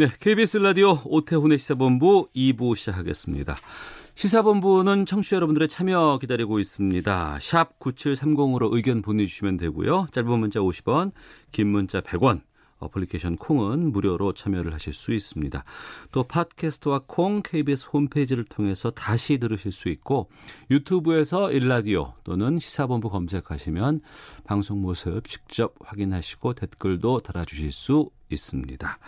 네, KBS 라디오 오태훈의 시사본부 2부 시작하겠습니다. 시사본부는 청취자 여러분들의 참여 기다리고 있습니다. 샵 9730으로 의견 보내주시면 되고요. 짧은 문자 50원, 긴 문자 100원, 어플리케이션 콩은 무료로 참여를 하실 수 있습니다. 또 팟캐스트와 콩 KBS 홈페이지를 통해서 다시 들으실 수 있고 유튜브에서 일라디오 또는 시사본부 검색하시면 방송 모습 직접 확인하시고 댓글도 달아주실 수 있습니다.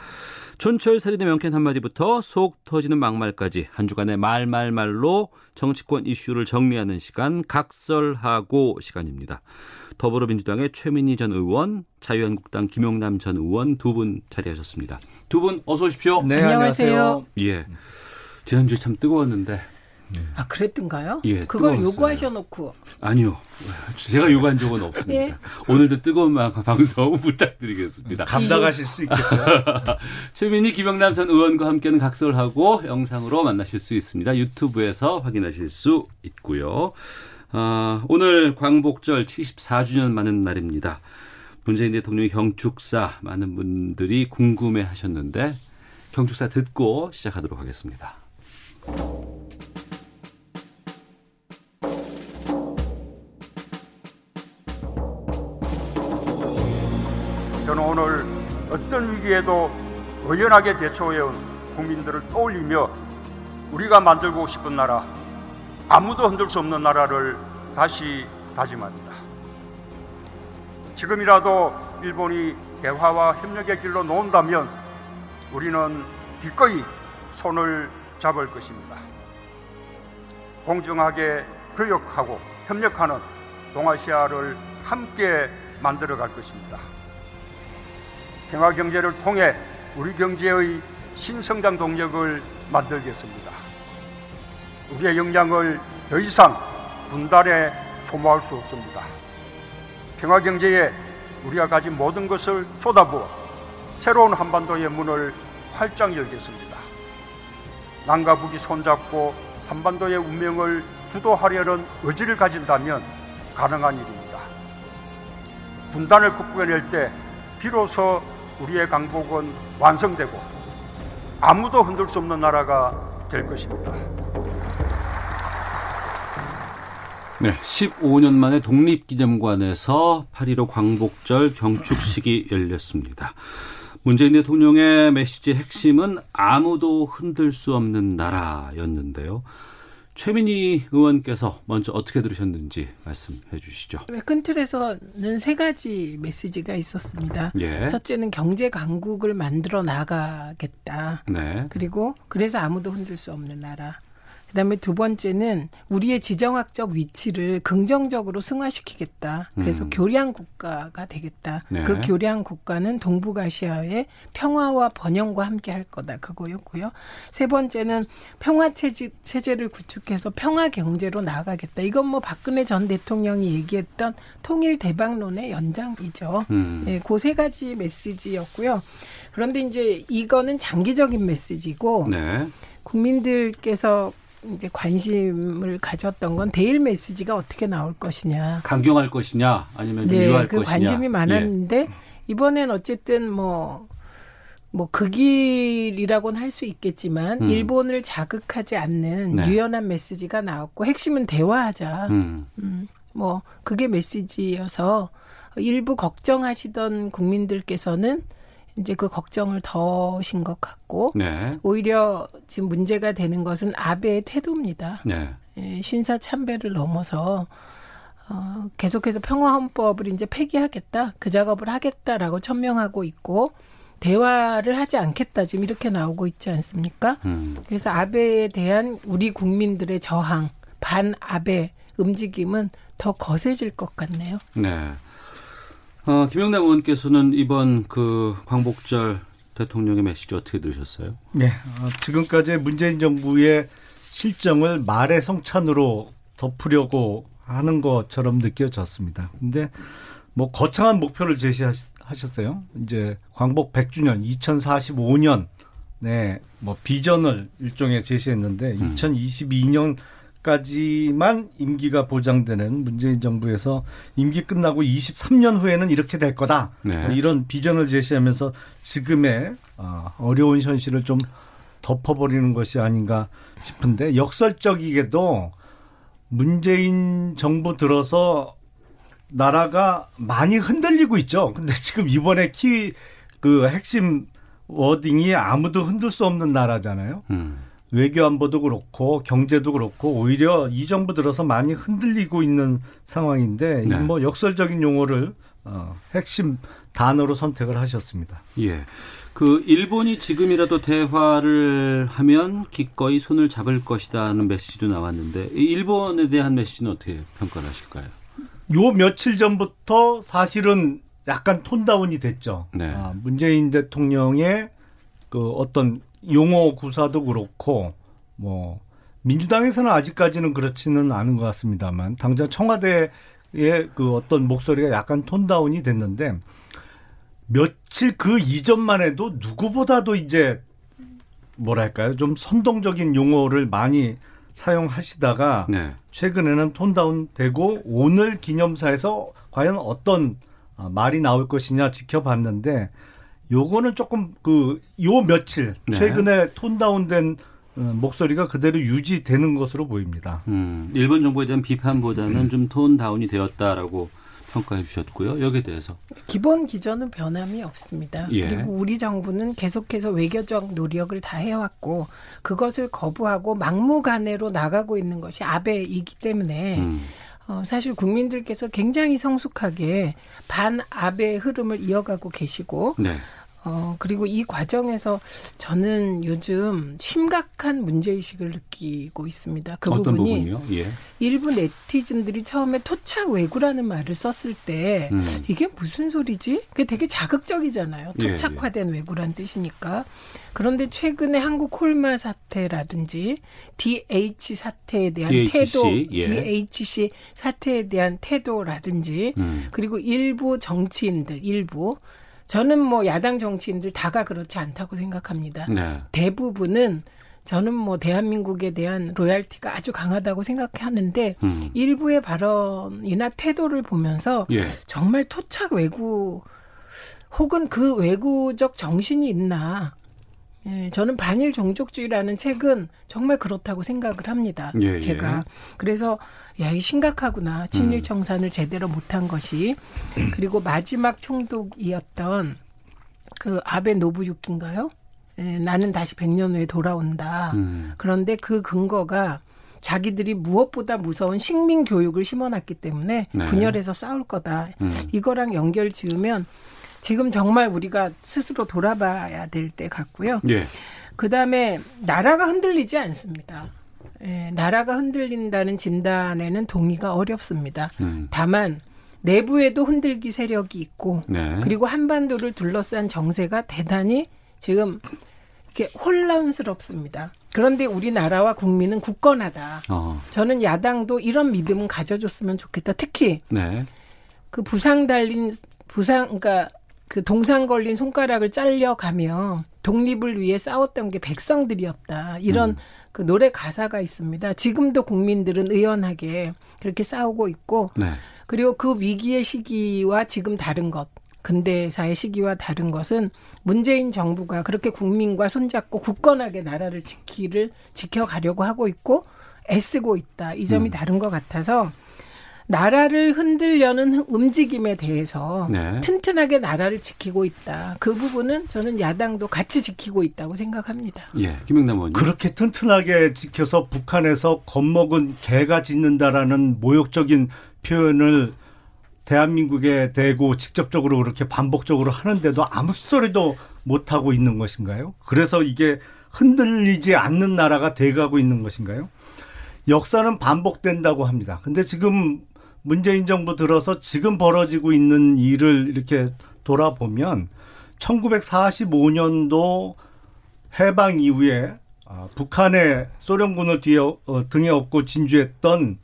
촌철 살인의 명쾌한 한마디부터 속 터지는 막말까지 한 주간의 말말말로 정치권 이슈를 정리하는 시간 각설하고 시간입니다. 더불어민주당의 최민희 전 의원, 자유한국당 김용남 전 의원 두 분 자리하셨습니다. 두 분 어서 오십시오. 네, 안녕하세요. 예. 지난주에 참 뜨거웠는데 아 그랬던가요? 예, 그걸 뜨거웠어요. 요구하셔놓고 아니요. 제가 요구한 적은 없습니다. 예. 오늘도 뜨거운 방- 방송 부탁드리겠습니다. 감당하실 수 있겠어요? 최민희 김영남 전 의원과 함께하는 각설하고 영상으로 만나실 수 있습니다. 유튜브에서 확인하실 수 있고요. 아, 오늘 광복절 74주년 맞는 날입니다. 문재인 대통령의 경축사 많은 분들이 궁금해 하셨는데 경축사 듣고 시작하도록 하겠습니다. 저는 오늘 어떤 위기에도 의연하게 대처해온 국민들을 떠올리며 우리가 만들고 싶은 나라, 아무도 흔들 수 없는 나라를 다시 다짐합니다. 지금이라도 일본이 대화와 협력의 길로 놓은다면 우리는 기꺼이 손을 잡을 것입니다. 공정하게 교역하고 협력하는 동아시아를 함께 만들어 갈 것입니다. 평화 경제를 통해 우리 경제의 신성장 동력을 만들겠습니다. 우리의 역량을 더 이상 분단에 소모할 수 없습니다. 평화 경제에 우리가 가진 모든 것을 쏟아부어 새로운 한반도의 문을 활짝 열겠습니다. 남과 북이 손잡고 한반도의 운명을 주도하려는 의지를 가진다면 가능한 일입니다. 분단을 극복해낼 때 비로소 우리의 강복은 완성되고 아무도 흔들 수 없는 나라가 될 것입니다. 네, 15년 만에 독립기념관에서 8.15 광복절 경축식이 열렸습니다. 문재인 대통령의 메시지의 핵심은 아무도 흔들 수 없는 나라였는데요. 최민희 의원께서 먼저 어떻게 들으셨는지 말씀해 주시죠. 큰 틀에서는 세 가지 메시지가 있었습니다. 예. 첫째는 경제 강국을 만들어 나가겠다. 네. 그리고 그래서 아무도 흔들 수 없는 나라. 그다음에 두 번째는 우리의 지정학적 위치를 긍정적으로 승화시키겠다. 그래서 음. 교량 국가가 되겠다. 네. 그 교량 국가는 동북아시아의 평화와 번영과 함께 할 거다. 그거였고요. 세 번째는 평화 체제, 체제를 구축해서 평화 경제로 나아가겠다. 이건 뭐 박근혜 전 대통령이 얘기했던 통일 대박론의 연장이죠. 음. 예, 그세 가지 메시지였고요. 그런데 이제 이거는 장기적인 메시지고 네. 국민들께서 이제 관심을 가졌던 건 데일 메시지가 어떻게 나올 것이냐. 강경할 것이냐 아니면 좀 네, 유할 그 것이냐. 관심이 예. 많았는데 이번엔 어쨌든 뭐. 뭐 그 길이라고는 할 수 있겠지만 음. 일본을 자극하지 않는 네. 유연한 메시지가 나왔고 핵심은 대화하자. 음. 음, 뭐 그게 메시지여서 일부 걱정하시던 국민들께서는 이제 그 걱정을 더신 것 같고 네. 오히려 지금 문제가 되는 것은 아베의 태도입니다. 네. 예, 신사 참배를 넘어서 어, 계속해서 평화 헌법을 이제 폐기하겠다, 그 작업을 하겠다라고 천명하고 있고 대화를 하지 않겠다 지금 이렇게 나오고 있지 않습니까? 음. 그래서 아베에 대한 우리 국민들의 저항, 반 아베 움직임은 더 거세질 것 같네요. 네. 어, 김영남 의원께서는 이번 그 광복절 대통령의 메시지 어떻게 들으셨어요? 네, 어, 지금까지 문재인 정부의 실정을 말의 성찬으로 덮으려고 하는 것처럼 느껴졌습니다. 근데 뭐 거창한 목표를 제시하셨어요. 이제 광복 100주년 2045년 네, 뭐 비전을 일종의 제시했는데 음. 2022년 까지만 임기가 보장되는 문재인 정부에서 임기 끝나고 23년 후에는 이렇게 될 거다. 네. 뭐 이런 비전을 제시하면서 지금의 어, 어려운 현실을 좀 덮어버리는 것이 아닌가 싶은데 역설적이게도 문재인 정부 들어서 나라가 많이 흔들리고 있죠. 근데 지금 이번에 키 그 핵심 워딩이 아무도 흔들 수 없는 나라잖아요. 음. 외교 안보도 그렇고 경제도 그렇고 오히려 이 정부 들어서 많이 흔들리고 있는 상황인데 네. 뭐 역설적인 용어를 어, 핵심 단어로 선택을 하셨습니다. 예. 그 일본이 지금이라도 대화를 하면 기꺼이 손을 잡을 것이다는 메시지도 나왔는데 일본에 대한 메시지는 어떻게 평가를 하실까요? 요 며칠 전부터 사실은 약간 톤다운이 됐죠. 네. 아, 문재인 대통령의 그 어떤 용어 구사도 그렇고 뭐 민주당에서는 아직까지는 그렇지는 않은 것 같습니다만 당장 청와대의 그 어떤 목소리가 약간 톤다운이 됐는데 며칠 그 이전만 해도 누구보다도 이제 뭐랄까요 좀 선동적인 용어를 많이 사용하시다가 네. 최근에는 톤다운 되고 오늘 기념사에서 과연 어떤 어, 말이 나올 것이냐 지켜봤는데 요거는 조금 그 요 며칠 네. 최근에 톤다운된 어, 목소리가 그대로 유지되는 것으로 보입니다. 음, 일본 정부에 대한 비판보다는 음. 좀 톤 다운이 되었다라고 평가해 주셨고요. 여기에 대해서 기본 기전은 변함이 없습니다. 예. 그리고 우리 정부는 계속해서 외교적 노력을 다 해왔고 그것을 거부하고 막무가내로 나가고 있는 것이 아베이기 때문에 음. 어, 사실 국민들께서 굉장히 성숙하게 반 아베 흐름을 이어가고 계시고 네. 어, 그리고 이 과정에서 저는 요즘 심각한 문제의식을 느끼고 있습니다. 그 부분이? 예. 일부 네티즌들이 처음에 토착 외구라는 말을 썼을 때 음. 이게 무슨 소리지? 그게 되게 자극적이잖아요. 예, 토착화된 예, 예. 외구란 뜻이니까. 그런데 최근에 한국 콜마 사태라든지 DH 사태에 대한 DHC, 태도, 예. DHC 사태에 대한 태도라든지 음. 그리고 일부 정치인들 일부 저는 뭐 야당 정치인들 다가 그렇지 않다고 생각합니다. 네. 대부분은 저는 뭐 대한민국에 대한 로얄티가 아주 강하다고 생각하는데 음. 일부의 발언이나 태도를 보면서 예. 정말 토착 외구 혹은 그 외구적 정신이 있나 예, 저는 반일 종족주의라는 책은 정말 그렇다고 생각을 합니다. 예, 예. 제가 예. 그래서 야, 이 심각하구나. 친일 음. 청산을 음. 제대로 못한 것이 그리고 마지막 총독이었던 그 아베 노부유키인가요? 예, 나는 다시 100년 후에 돌아온다. 음. 그런데 그 근거가 자기들이 무엇보다 무서운 식민 교육을 심어놨기 때문에 네. 분열해서 싸울 거다. 음. 이거랑 연결 지으면 지금 정말 우리가 스스로 돌아봐야 될 때 같고요. 예. 그 다음에 나라가 흔들리지 않습니다. 예, 나라가 흔들린다는 진단에는 동의가 어렵습니다. 음. 다만 내부에도 흔들기 세력이 있고 네. 그리고 한반도를 둘러싼 정세가 대단히 지금 이렇게 혼란스럽습니다. 그런데 우리나라와 국민은 굳건하다. 어. 저는 야당도 이런 믿음은 가져줬으면 좋겠다. 특히 네. 그 부상 달린 부상 그러니까 그 동상 걸린 손가락을 잘려가며 독립을 위해 싸웠던 게 백성들이었다. 이런 음. 그 노래 가사가 있습니다. 지금도 국민들은 의연하게 그렇게 싸우고 있고 네. 그리고 그 위기의 시기와 지금 다른 것 근대사의 시기와 다른 것은 문재인 정부가 그렇게 국민과 손잡고 굳건하게 나라를 지키를 지켜가려고 하고 있고 애쓰고 있다. 이 점이 음. 다른 것 같아서 나라를 흔들려는 움직임에 대해서 네. 튼튼하게 나라를 지키고 있다. 그 부분은 저는 야당도 같이 지키고 있다고 생각합니다. 예, 김영남 의원님. 그렇게 튼튼하게 지켜서 북한에서 겁먹은 개가 짖는다라는 모욕적인 표현을 대한민국에 대고 직접적으로 그렇게 반복적으로 하는데도 아무 소리도 못 하고 있는 것인가요? 그래서 이게 흔들리지 않는 나라가 돼가고 있는 것인가요? 역사는 반복된다고 합니다. 근데 지금 문재인 정부 들어서 지금 벌어지고 있는 일을 이렇게 돌아보면 1945년도 해방 이후에 아, 북한의 소련군을 뒤에 어, 등에 업고 진주했던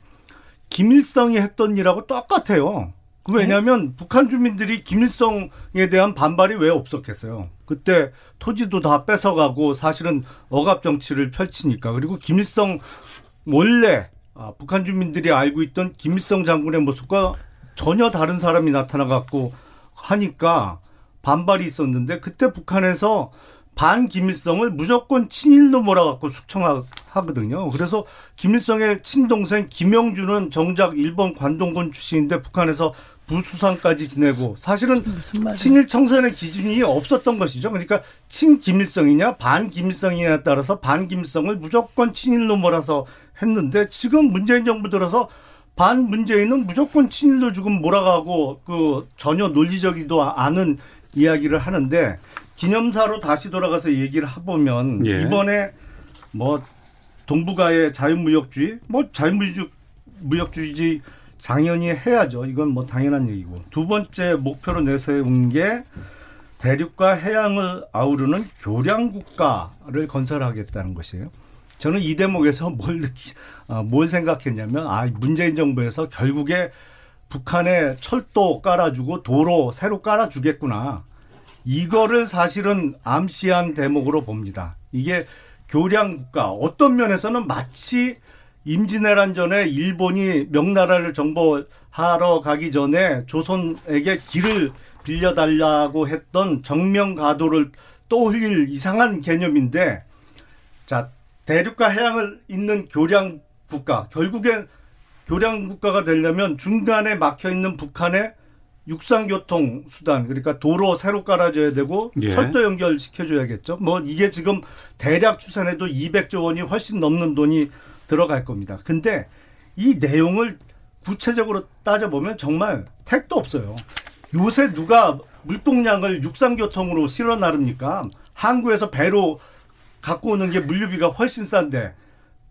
김일성이 했던 일하고 똑같아요. 그 왜냐하면 네? 북한 주민들이 김일성에 대한 반발이 왜 없었겠어요. 그때 토지도 다 뺏어가고 사실은 억압 정치를 펼치니까 그리고 김일성 원래 아, 북한 주민들이 알고 있던 김일성 장군의 모습과 전혀 다른 사람이 나타나갖고 하니까 반발이 있었는데 그때 북한에서 반 김일성을 무조건 친일로 몰아갖고 숙청하거든요. 그래서 김일성의 친동생 김영준은 정작 일본 관동군 출신인데 북한에서 부수상까지 지내고 사실은 친일 청산의 기준이 없었던 것이죠. 그러니까 친 김일성이냐 반 김일성이냐에 따라서 반 김일성을 무조건 친일로 몰아서 했는데 지금 문재인 정부 들어서 반 문재인은 무조건 친일로 지금 몰아가고 그 전혀 논리적이도 않은 이야기를 하는데 기념사로 다시 돌아가서 얘기를 해보면 예. 이번에 뭐 동북아의 자유무역주의 뭐 자유무역주의 당연히 해야죠. 이건 뭐 당연한 얘기고 두 번째 목표로 내세운 게 대륙과 해양을 아우르는 교량 국가를 건설하겠다는 것이에요. 저는 이 대목에서 뭘 느끼, 아, 뭘 생각했냐면 아 문재인 정부에서 결국에 북한에 철도 깔아주고 도로 새로 깔아주겠구나. 이거를 사실은 암시한 대목으로 봅니다. 이게 교량 국가 어떤 면에서는 마치 임진왜란 전에 일본이 명나라를 정복하러 가기 전에 조선에게 길을 빌려달라고 했던 정명가도를 떠올릴 이상한 개념인데 자 대륙과 해양을 잇는 교량 국가 결국엔 교량 국가가 되려면 중간에 막혀 있는 북한의 육상 교통 수단 그러니까 도로 새로 깔아줘야 되고 예. 철도 연결시켜 줘야겠죠. 뭐 이게 지금 대략 추산해도 200조 원이 훨씬 넘는 돈이 들어갈 겁니다. 근데 이 내용을 구체적으로 따져보면 정말 택도 없어요. 요새 누가 물동량을 육상교통으로 실어 나릅니까? 항구에서 배로 갖고 오는 게 물류비가 훨씬 싼데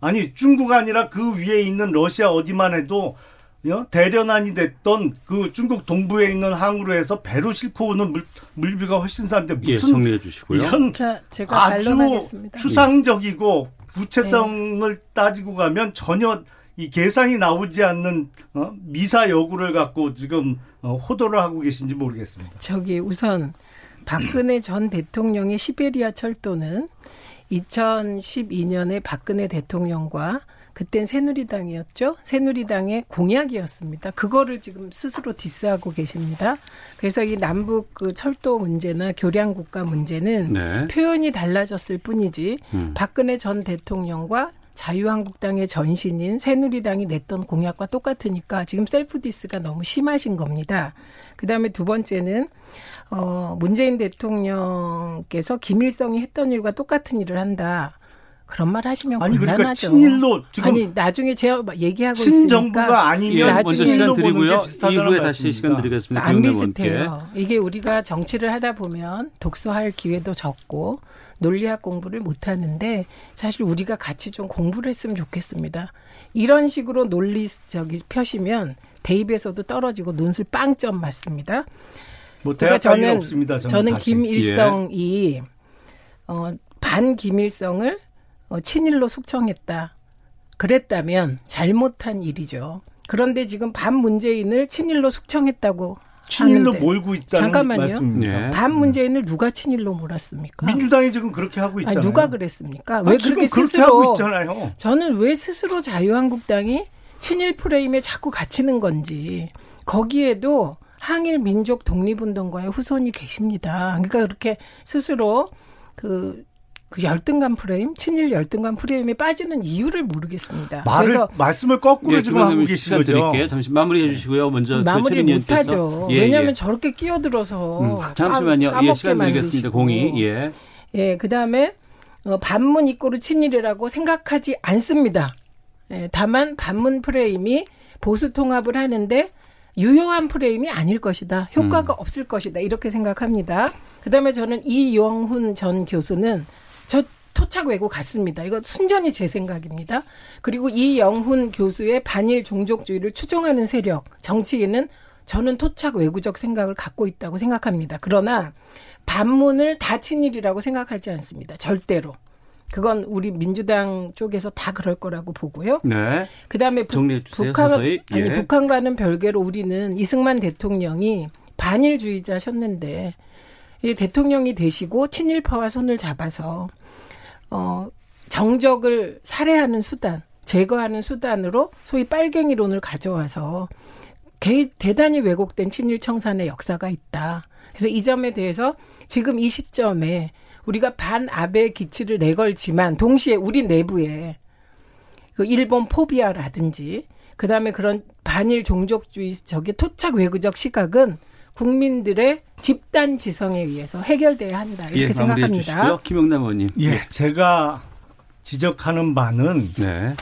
아니 중국 아니라 그 위에 있는 러시아 어디만 해도 어? 대련안이 됐던 그 중국 동부에 있는 항으로 해서 배로 싣고 오는 물, 물비가 훨씬 싼데 예, 무슨 예, 정리해 주시고요. 이런 자, 제가 아주 추상적이고 구체성을 네. 따지고 가면 전혀 이 계산이 나오지 않는 어? 미사 여구를 갖고 지금 어, 호도를 하고 계신지 모르겠습니다. 저기 우선 박근혜 전 대통령의 시베리아 철도는 2012년에 박근혜 대통령과 그땐 새누리당이었죠. 새누리당의 공약이었습니다. 그거를 지금 스스로 디스하고 계십니다. 그래서 이 남북 그 철도 문제나 교량 국가 문제는 네. 표현이 달라졌을 뿐이지 음. 박근혜 전 대통령과 자유한국당의 전신인 새누리당이 냈던 공약과 똑같으니까 지금 셀프 디스가 너무 심하신 겁니다. 그 다음에 두 번째는 어 문재인 대통령께서 김일성이 했던 일과 똑같은 일을 한다. 그런 말 하시면 아니 그러니까 곤란하죠. 그러니까 친일로 지금 아니 나중에 제가 얘기하고 친정부가 있으니까 아니면 예, 먼저 시간 드리고요. 이후에 다시 시간 드리겠습니다. 안 비슷해요. 이게 우리가 정치를 하다 보면 독서할 기회도 적고 논리학 공부를 못 하는데 사실 우리가 같이 좀 공부를 했으면 좋겠습니다. 이런 식으로 논리 저기 펴시면 대입에서도 떨어지고 논술 빵점 맞습니다. 뭐 그러니까 저는 없습니다. 저는, 저는 김일성이 예. 어, 반 김일성을 어, 친일로 숙청했다. 그랬다면 잘못한 일이죠. 그런데 지금 반 문재인을 친일로 숙청했다고 친일로 하는데. 몰고 있다는 잠깐만요. 말씀입니다. 네. 반 문재인을 누가 친일로 몰았습니까? 민주당이 지금 그렇게 하고 있잖아요. 아니, 누가 그랬습니까? 왜 아, 그렇게 스스로 하고 있잖아요. 저는 왜 스스로 자유한국당이 친일 프레임에 자꾸 갇히는 건지 거기에도 항일 민족 독립운동가의 후손이 계십니다. 그러니까 그렇게 스스로 그 그 열등감 프레임, 친일 열등감 프레임에 빠지는 이유를 모르겠습니다. 말을 그래서 말씀을 거꾸로 예, 지금 하고 계신 거죠. 드릴게요. 잠시 마무리해 주시고요. 먼저 그 마무리 그 못하죠. 예, 왜냐하면 예. 저렇게 끼어들어서 음, 잠시만요. 예, 시간 드리겠습니다. 공이 예. 예, 그 다음에 어, 반문 이꼬르 친일이라고 생각하지 않습니다. 예, 다만 반문 프레임이 보수 통합을 하는데 유효한 프레임이 아닐 것이다. 효과가 음. 없을 것이다. 이렇게 생각합니다. 그다음에 저는 이영훈 전 교수는 저 토착 외고 갔습니다. 이거 순전히 제 생각입니다. 그리고 이영훈 교수의 반일 종족주의를 추종하는 세력, 정치인은 저는 토착 외구적 생각을 갖고 있다고 생각합니다. 그러나 반문을 다 친일이라고 생각하지 않습니다. 절대로. 그건 우리 민주당 쪽에서 다 그럴 거라고 보고요. 네. 그다음에 주세요. 북한 서서히. 아니 예. 북한과는 별개로 우리는 이승만 대통령이 반일주의자셨는데 이 대통령이 되시고 친일파와 손을 잡아서 어 정적을 살해하는 수단, 제거하는 수단으로 소위 빨갱이론을 가져와서 개, 대단히 왜곡된 친일 청산의 역사가 있다. 그래서 이 점에 대해서 지금 이 시점에 우리가 반아베 기치를 내걸지만 동시에 우리 내부에 그 일본 포비아라든지 그다음에 그런 반일 종족주의 저기 토착 외구적 시각은 국민들의 집단 지성에 의해서 해결돼야 한다 이렇게 예, 생각합니다. 주시고요. 김영남 의원님. 예, 제가 지적하는 바는 네.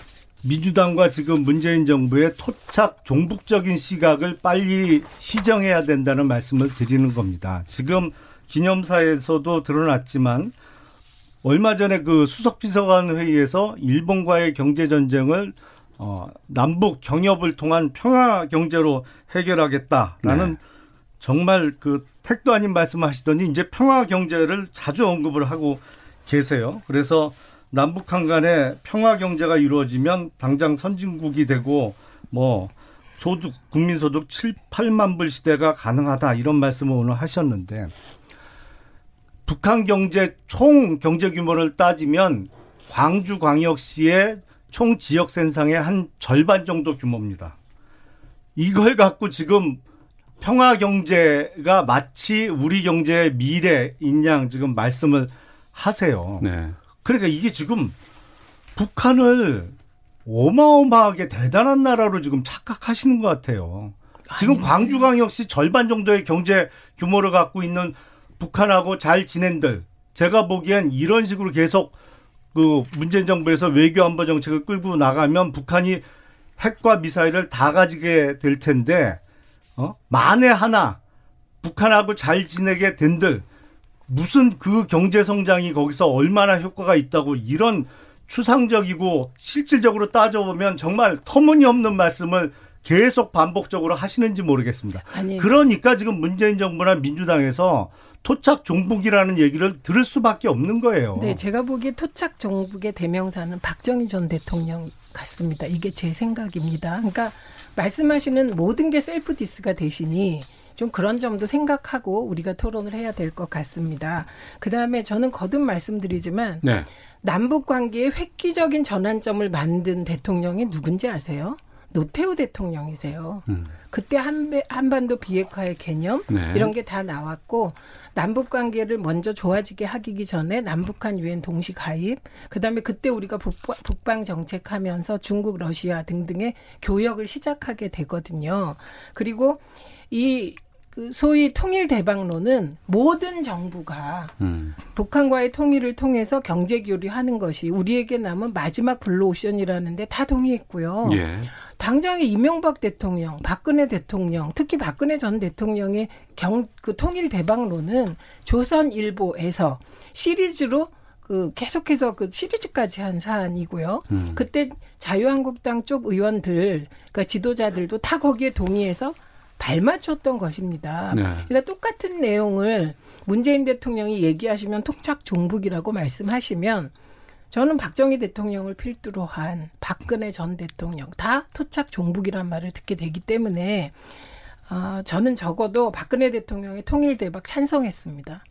민주당과 지금 문재인 정부의 토착 종북적인 시각을 빨리 시정해야 된다는 말씀을 드리는 겁니다. 지금 기념사에서도 드러났지만 얼마 전에 그 수석 비서관 회의에서 일본과의 경제 전쟁을 어, 남북 경협을 통한 평화 경제로 해결하겠다라는 네. 정말 그 택도 아닌 말씀하시더니 이제 평화 경제를 자주 언급을 하고 계세요. 그래서 남북한 간의 평화 경제가 이루어지면 당장 선진국이 되고 뭐 소득 국민 소득 7, 8만 불 시대가 가능하다 이런 말씀을 오늘 하셨는데 북한 경제 총 경제 규모를 따지면 광주 광역시의 총 지역 생산의 한 절반 정도 규모입니다. 이걸 갖고 지금 평화 경제가 마치 우리 경제의 미래인 양 지금 말씀을 하세요. 네. 그러니까 이게 지금 북한을 어마어마하게 대단한 나라로 지금 착각하시는 것 같아요. 지금 광주광역시 절반 정도의 경제 규모를 갖고 있는 북한하고 잘 지낸들 제가 보기엔 이런 식으로 계속 그 문재인 정부에서 외교 안보 정책을 끌고 나가면 북한이 핵과 미사일을 다 가지게 될 텐데 어? 만에 하나 북한하고 잘 지내게 된들 무슨 그 경제 성장이 거기서 얼마나 효과가 있다고 이런 추상적이고 실질적으로 따져보면 정말 터무니없는 말씀을 계속 반복적으로 하시는지 모르겠습니다. 아니. 그러니까 지금 문재인 정부나 민주당에서 토착 종북이라는 얘기를 들을 수밖에 없는 거예요. 네, 제가 보기에 토착 종북의 대명사는 박정희 전 대통령 같습니다. 이게 제 생각입니다. 그러니까 말씀하시는 모든 게 셀프 디스가 되시니 좀 그런 점도 생각하고 우리가 토론을 해야 될 것 같습니다. 그 다음에 저는 거듭 말씀드리지만 네. 남북 관계의 획기적인 전환점을 만든 대통령이 누군지 아세요? 노태우 대통령이세요. 음. 그때 한배, 한반도 비핵화의 개념 네. 이런 게 다 나왔고 남북 관계를 먼저 좋아지게 하기 전에 남북한 유엔 동시 가입 그다음에 그때 우리가 북방, 정책하면서 중국 러시아 등등의 교역을 시작하게 되거든요. 그리고 이그 소위 통일 대박론은 모든 정부가 음. 북한과의 통일을 통해서 경제 교류하는 것이 우리에게 남은 마지막 블루오션이라는데 다 동의했고요. 예. 당장에 이명박 대통령, 박근혜 대통령, 특히 박근혜 전 대통령의 경, 그 통일 대박론은 조선일보에서 시리즈로 그 계속해서 그 시리즈까지 한 사안이고요. 음. 그때 자유한국당 쪽 의원들, 그러니까 지도자들도 다 거기에 동의해서 발맞췄던 것입니다. 네. 그러니까 똑같은 내용을 문재인 대통령이 얘기하시면 토착 종북이라고 말씀하시면 저는 박정희 대통령을 필두로 한 박근혜 전 대통령 다 토착 종북이란 말을 듣게 되기 때문에 어, 저는 적어도 박근혜 대통령의 통일 대박 찬성했습니다.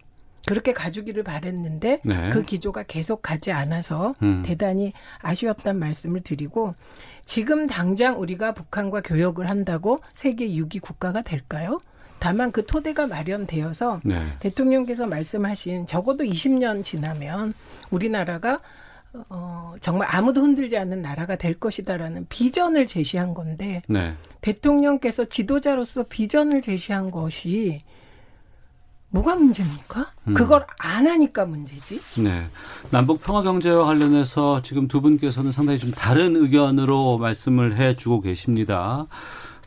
그렇게 가주기를 바랬는데 네. 그 기조가 계속 가지 않아서 음. 대단히 아쉬웠단 말씀을 드리고 지금 당장 우리가 북한과 교역을 한다고 세계 6위 국가가 될까요? 다만 그 토대가 마련되어서 네. 대통령께서 말씀하신 적어도 20년 지나면 우리나라가 어, 정말 아무도 흔들지 않는 나라가 될 것이다라는 비전을 제시한 건데 네. 대통령께서 지도자로서 비전을 제시한 것이 뭐가 문제입니까? 음. 그걸 안 하니까 문제지. 네. 남북 평화 경제와 관련해서 지금 두 분께서는 상당히 좀 다른 의견으로 말씀을 해 주고 계십니다.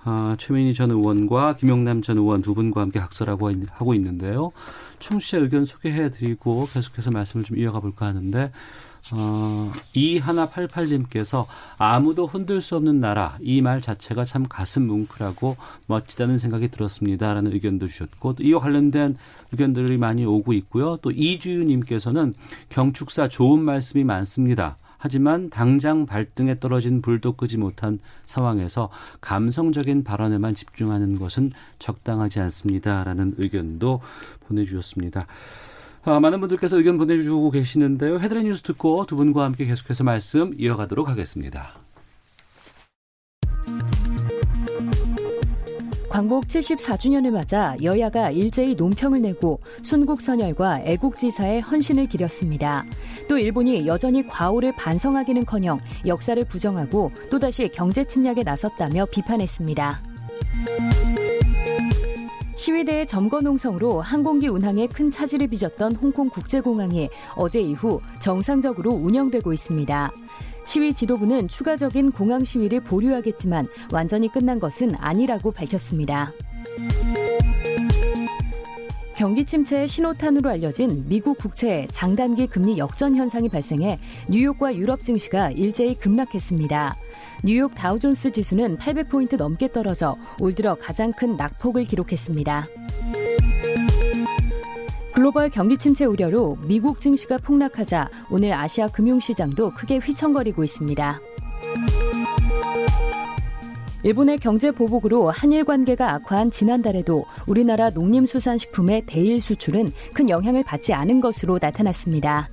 아, 최민희 전 의원과 김용남 전 의원 두 분과 함께 각설하고 하고 있는데요. 청취자 의견 소개해 드리고 계속해서 말씀을 좀 이어가 볼까 하는데 어, 이하나팔팔님께서 아무도 흔들 수 없는 나라 이 말 자체가 참 가슴 뭉클하고 멋지다는 생각이 들었습니다라는 의견도 주셨고 또 이와 관련된 의견들이 많이 오고 있고요. 또 이주유님께서는 경축사 좋은 말씀이 많습니다. 하지만 당장 발등에 떨어진 불도 끄지 못한 상황에서 감성적인 발언에만 집중하는 것은 적당하지 않습니다라는 의견도 보내주셨습니다. 아, 많은 분들께서 의견 보내주고 계시는데요. 헤드라인 뉴스 듣고 두 분과 함께 계속해서 말씀 이어가도록 하겠습니다. 광복 74주년을 맞아 여야가 일제히 논평을 내고 순국선열과 애국지사의 헌신을 기렸습니다. 또 일본이 여전히 과오를 반성하기는커녕 역사를 부정하고 또다시 경제 침략에 나섰다며 비판했습니다. 시위대의 점거 농성으로 항공기 운항에 큰 차질을 빚었던 홍콩 국제공항이 어제 이후 정상적으로 운영되고 있습니다. 시위 지도부는 추가적인 공항 시위를 보류하겠지만 완전히 끝난 것은 아니라고 밝혔습니다. 경기 침체의 신호탄으로 알려진 미국 국채 장단기 금리 역전 현상이 발생해 뉴욕과 유럽 증시가 일제히 급락했습니다. 뉴욕 다우존스 지수는 800포인트 넘게 떨어져 올 들어 가장 큰 낙폭을 기록했습니다. 글로벌 경기 침체 우려로 미국 증시가 폭락하자 오늘 아시아 금융시장도 크게 휘청거리고 있습니다. 일본의 경제 보복으로 한일 관계가 악화한 지난달에도 우리나라 농림수산식품의 대일 수출은 큰 영향을 받지 않은 것으로 나타났습니다.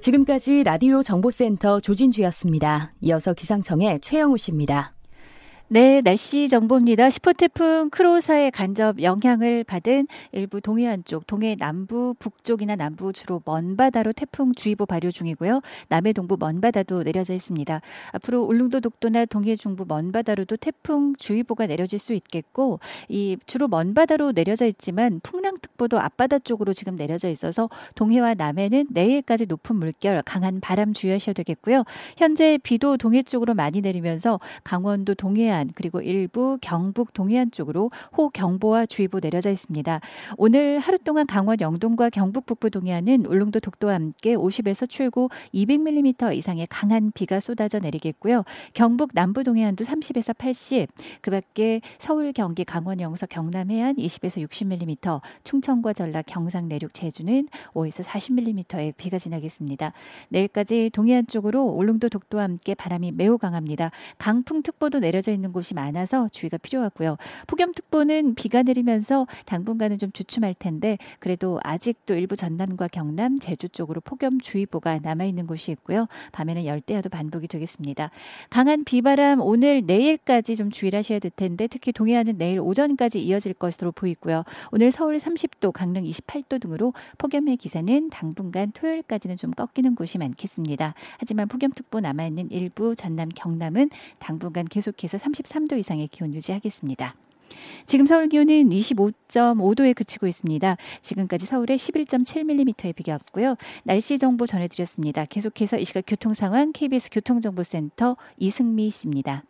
지금까지 라디오 정보센터 조진주였습니다. 이어서 기상청의 최영우 씨입니다. 네, 날씨 정보입니다. 슈퍼태풍 크로사의 간접 영향을 받은 일부 동해안 쪽, 동해 남부, 북쪽이나 남부 주로 먼바다로 태풍 주의보 발효 중이고요. 남해 동부 먼바다도 내려져 있습니다. 앞으로 울릉도 독도나 동해 중부 먼바다로도 태풍 주의보가 내려질 수 있겠고, 이 주로 먼바다로 내려져 있지만 풍랑특보도 앞바다 쪽으로 지금 내려져 있어서 동해와 남해는 내일까지 높은 물결, 강한 바람 주의하셔야 되겠고요. 현재 비도 동해 쪽으로 많이 내리면서 강원도 동해안 동해안 그리고 일부 경북 동해안 쪽으로 호경보와 주의보 내려져 있습니다. 오늘 하루 동안 강원 영동과 경북 북부 동해안은 울릉도 독도와 함께 50에서 최고 200mm 이상의 강한 비가 쏟아져 내리겠고요. 경북 남부 동해안도 30에서 80, 그 밖에 서울, 경기, 강원, 영서, 경남 해안 20에서 60mm, 충청과 전라, 경상 내륙, 제주는 5에서 40mm의 비가 지나겠습니다. 내일까지 동해안 쪽으로 울릉도 독도와 함께 바람이 매우 강합니다. 강풍특보도 내려져 있는 있는 곳이 많아서 주의가 필요하고요. 폭염특보는 비가 내리면서 당분간은 좀 주춤할 텐데 그래도 아직도 일부 전남과 경남, 제주 쪽으로 폭염주의보가 남아 있는 곳이 있고요. 밤에는 열대야도 반복이 되겠습니다. 강한 비바람 오늘 내일까지 좀 주의를 하셔야 될 텐데 특히 동해안은 내일 오전까지 이어질 것으로 보이고요. 오늘 서울 30도, 강릉 28도 등으로 폭염의 기세는 당분간 토요일까지는 좀 꺾이는 곳이 많겠습니다. 하지만 폭염특보 남아 있는 일부 전남, 경남은 당분간 계속해서 30 33도 이상의 기온 유지하겠습니다. 지금 서울 기온은 25.5도에 그치고 있습니다. 지금까지 서울에 11.7mm의 비가 왔고요. 날씨 정보 전해드렸습니다. 계속해서 이 시각 교통 상황 KBS 교통정보센터 이승미 씨입니다.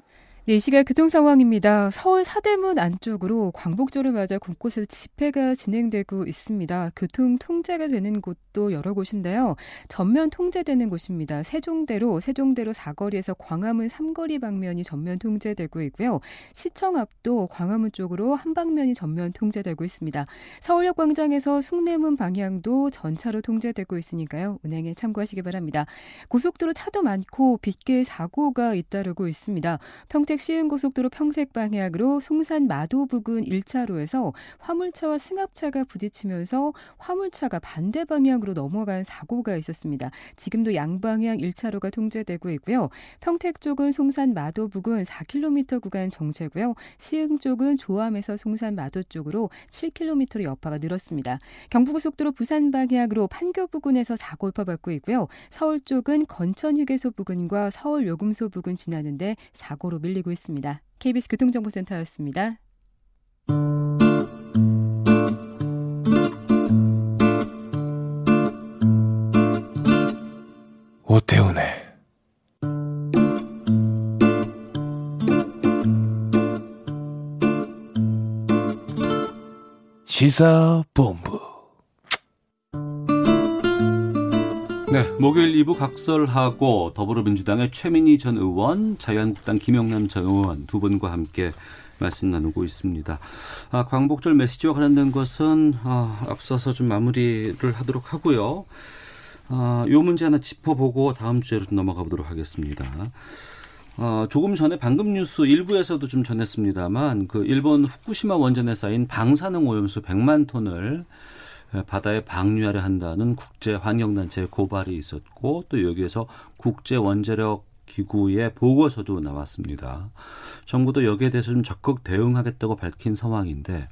네, 이 시각 교통 상황입니다. 서울 사대문 안쪽으로 광복절을 맞아 곳곳에서 집회가 진행되고 있습니다. 교통 통제가 되는 곳도 여러 곳인데요. 전면 통제되는 곳입니다. 세종대로 세종대로 사거리에서 광화문 삼거리 방면이 전면 통제되고 있고요. 시청 앞도 광화문 쪽으로 한 방면이 전면 통제되고 있습니다. 서울역 광장에서 숭례문 방향도 전차로 통제되고 있으니까요. 운행에 참고하시기 바랍니다. 고속도로 차도 많고 빗길 사고가 잇따르고 있습니다. 평택 평택 시흥고속도로 평택 방향으로 송산 마도 부근 1차로에서 화물차와 승합차가 부딪히면서 화물차가 반대 방향으로 넘어간 사고가 있었습니다. 지금도 양방향 1차로가 통제되고 있고요. 평택 쪽은 송산 마도 부근 4km 구간 정체고요. 시흥 쪽은 조암에서 송산 마도 쪽으로 7km로 여파가 늘었습니다. 경부고속도로 부산 방향으로 판교 부근에서 사고 일파받고 있고요. 서울 쪽은 건천 휴게소 부근과 서울 요금소 부근 지나는데 사고로 밀리고 알고 있습니다. KBS 교통정보센터였습니다. 오태훈의 시사본부 네, 목요일 2부 각설하고 더불어민주당의 최민희 전 의원, 자유한국당 김영남 전 의원 두 분과 함께 말씀 나누고 있습니다. 아, 광복절 메시지와 관련된 것은 아, 앞서서 좀 마무리를 하도록 하고요. 아, 요 문제 하나 짚어보고 다음 주제로 좀 넘어가 보도록 하겠습니다. 어, 조금 전에 방금 뉴스 일부에서도 좀 전했습니다만 그 일본 후쿠시마 원전에 쌓인 방사능 오염수 100만 톤을 바다에 방류하려 한다는 국제 환경단체의 고발이 있었고 또 여기에서 국제 원자력 기구의 보고서도 나왔습니다. 정부도 여기에 대해서 좀 적극 대응하겠다고 밝힌 상황인데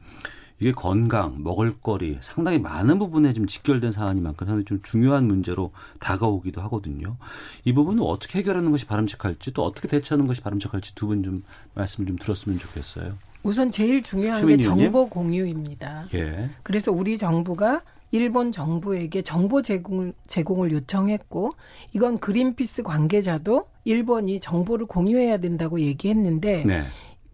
이게 건강, 먹을거리 상당히 많은 부분에 좀 직결된 사안인 만큼 상당히 좀 중요한 문제로 다가오기도 하거든요. 이 부분은 어떻게 해결하는 것이 바람직할지 또 어떻게 대처하는 것이 바람직할지 두 분 좀 말씀을 좀 들었으면 좋겠어요. 우선 제일 중요한 게 정보 공유입니다. 예. 그래서 우리 정부가 일본 정부에게 정보 제공을, 제공을 요청했고 이건 그린피스 관계자도 일본이 정보를 공유해야 된다고 얘기했는데 네.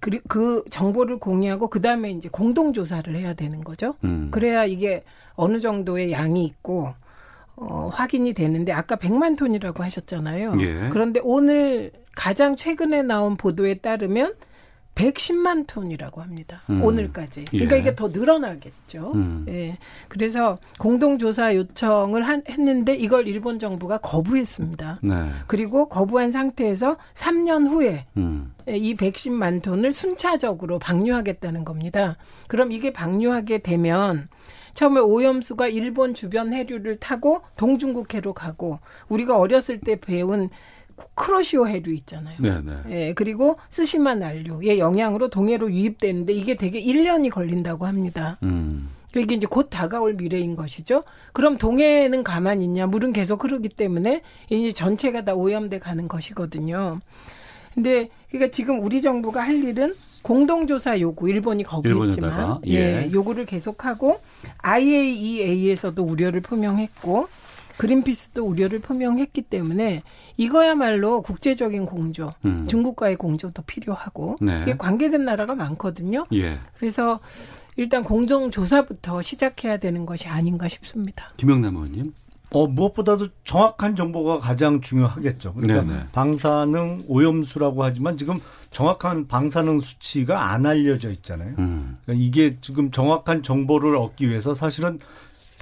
그, 그 정보를 공유하고 그 다음에 이제 공동 조사를 해야 되는 거죠. 음. 그래야 이게 어느 정도의 양이 있고 어, 확인이 되는데 아까 100만 톤이라고 하셨잖아요. 예. 그런데 오늘 가장 최근에 나온 보도에 따르면 110만 톤이라고 합니다. 음. 오늘까지. 그러니까 예. 이게 더 늘어나겠죠. 음. 예. 그래서 공동조사 요청을 한, 했는데 이걸 일본 정부가 거부했습니다. 네. 그리고 거부한 상태에서 3년 후에 음. 이 110만 톤을 순차적으로 방류하겠다는 겁니다. 그럼 이게 방류하게 되면 처음에 오염수가 일본 주변 해류를 타고 동중국해로 가고 우리가 어렸을 때 배운 크로시오 해류 있잖아요. 네네. 예, 그리고 스시마 난류의 영향으로 동해로 유입되는데 이게 되게 1년이 걸린다고 합니다. 음. 이게 이제 곧 다가올 미래인 것이죠. 그럼 동해는 가만히 있냐? 물은 계속 흐르기 때문에 이제 전체가 다 오염돼 가는 것이거든요. 근데 그러니까 지금 우리 정부가 할 일은 공동조사 요구 일본이 거부했지만 예. 예, 요구를 계속하고 IAEA에서도 우려를 표명했고 그린피스도 우려를 표명했기 때문에 이거야말로 국제적인 공조, 음. 중국과의 공조도 필요하고 네. 이게 관계된 나라가 많거든요. 예. 그래서 일단 공정 조사부터 시작해야 되는 것이 아닌가 싶습니다. 김영남 의원님. 어, 무엇보다도 정확한 정보가 가장 중요하겠죠. 그러니까 네네. 방사능 오염수라고 하지만 지금 정확한 방사능 수치가 안 알려져 있잖아요. 음. 그러니까 이게 지금 정확한 정보를 얻기 위해서 사실은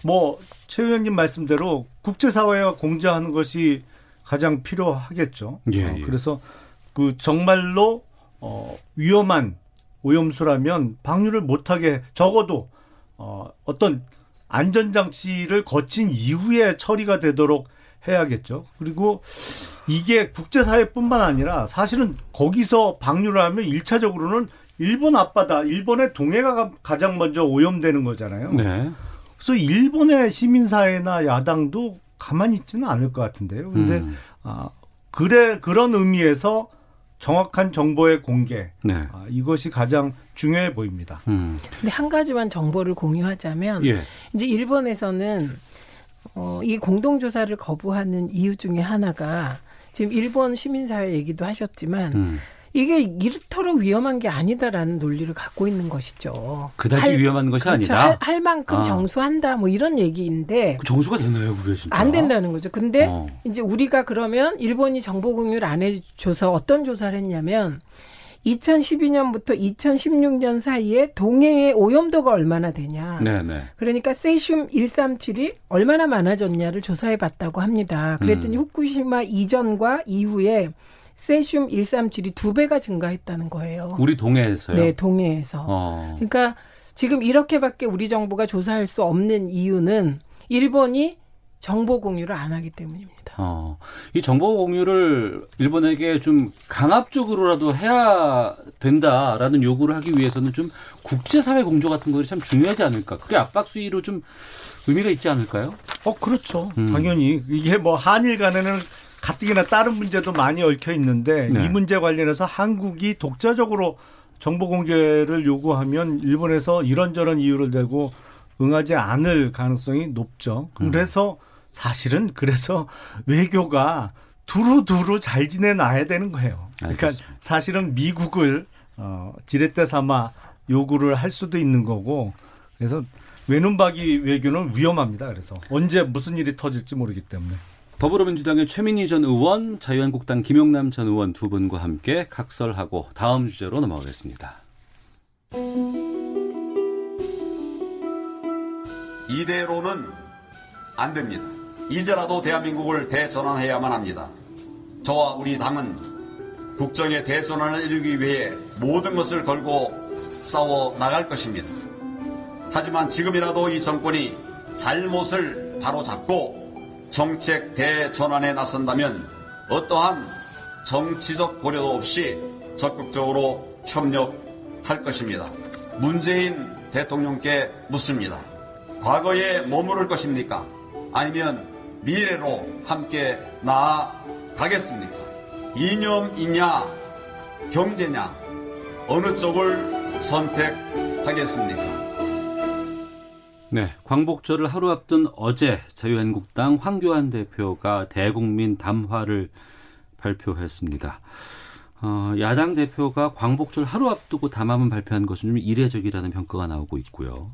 뭐 최 의원님 말씀대로 국제사회가 공제하는 것이 가장 필요하겠죠. 예, 어, 예. 어, 그래서 그 정말로 어, 위험한 오염수라면 방류를 못하게 적어도 어, 어떤 안전장치를 거친 이후에 처리가 되도록 해야겠죠. 그리고 이게 국제사회뿐만 아니라 사실은 거기서 방류를 하면 일차적으로는 일본 앞바다, 일본의 동해가 가장 먼저 오염되는 거잖아요. 네. 그래서 일본의 시민사회나 야당도 가만히 있지는 않을 것 같은데요. 근데 음. 아, 그래 그런 의미에서 정확한 정보의 공개 네. 아, 이것이 가장 중요해 보입니다. 음. 근데 한 가지만 정보를 공유하자면 예. 이제 일본에서는 어, 이 공동조사를 거부하는 이유 중에 하나가 지금 일본 시민사회 얘기도 하셨지만 음. 이게 이렇도록 위험한 게 아니다라는 논리를 갖고 있는 것이죠. 그다지 할, 위험한 것이 그렇죠. 아니다. 할, 할 만큼 아. 정수한다 뭐 이런 얘기인데 그 정수가 됐나요, 그게 진짜? 안 된다는 거죠. 근데 어. 이제 우리가 그러면 일본이 정보 공유를 안 해줘서 어떤 조사를 했냐면 2012년부터 2016년 사이에 동해의 오염도가 얼마나 되냐. 네네. 네. 그러니까 세슘 137이 얼마나 많아졌냐를 조사해 봤다고 합니다. 그랬더니 음. 후쿠시마 이전과 이후에 세슘 137이 두 배가 증가했다는 거예요. 우리 동해에서요? 네, 동해에서. 어. 그러니까 지금 이렇게밖에 우리 정부가 조사할 수 없는 이유는 일본이 정보 공유를 안 하기 때문입니다. 어, 이 정보 공유를 일본에게 좀 강압적으로라도 해야 된다라는 요구를 하기 위해서는 좀 국제사회 공조 같은 것이 참 중요하지 않을까? 그게 압박 수위로 좀 의미가 있지 않을까요? 어, 그렇죠. 음. 당연히 이게 뭐 한일 간에는 가뜩이나 다른 문제도 많이 얽혀 있는데 네. 이 문제 관련해서 한국이 독자적으로 정보 공개를 요구하면 일본에서 이런저런 이유를 대고 응하지 않을 가능성이 높죠. 음. 그래서 사실은 그래서 외교가 두루두루 잘 지내놔야 되는 거예요. 그러니까 알겠습니다. 사실은 미국을 어, 지렛대 삼아 요구를 할 수도 있는 거고 그래서 외눈박이 외교는 위험합니다. 그래서 언제 무슨 일이 터질지 모르기 때문에. 더불어민주당의 최민희 전 의원, 자유한국당 김용남 전 의원 두 분과 함께 각설하고 다음 주제로 넘어가겠습니다. 이대로는 안 됩니다. 이제라도 대한민국을 대전환해야만 합니다. 저와 우리 당은 국정의 대전환을 이루기 위해 모든 것을 걸고 싸워 나갈 것입니다. 하지만 지금이라도 이 정권이 잘못을 바로잡고 정책 대전환에 나선다면 어떠한 정치적 고려도 없이 적극적으로 협력할 것입니다. 문재인 대통령께 묻습니다. 과거에 머무를 것입니까? 아니면 미래로 함께 나아가겠습니까? 이념이냐, 경제냐, 어느 쪽을 선택하겠습니까? 네, 광복절을 하루 앞둔 어제 자유한국당 황교안 대표가 대국민 담화를 발표했습니다. 어, 야당 대표가 광복절 하루 앞두고 담화문 발표한 것은 좀 이례적이라는 평가가 나오고 있고요.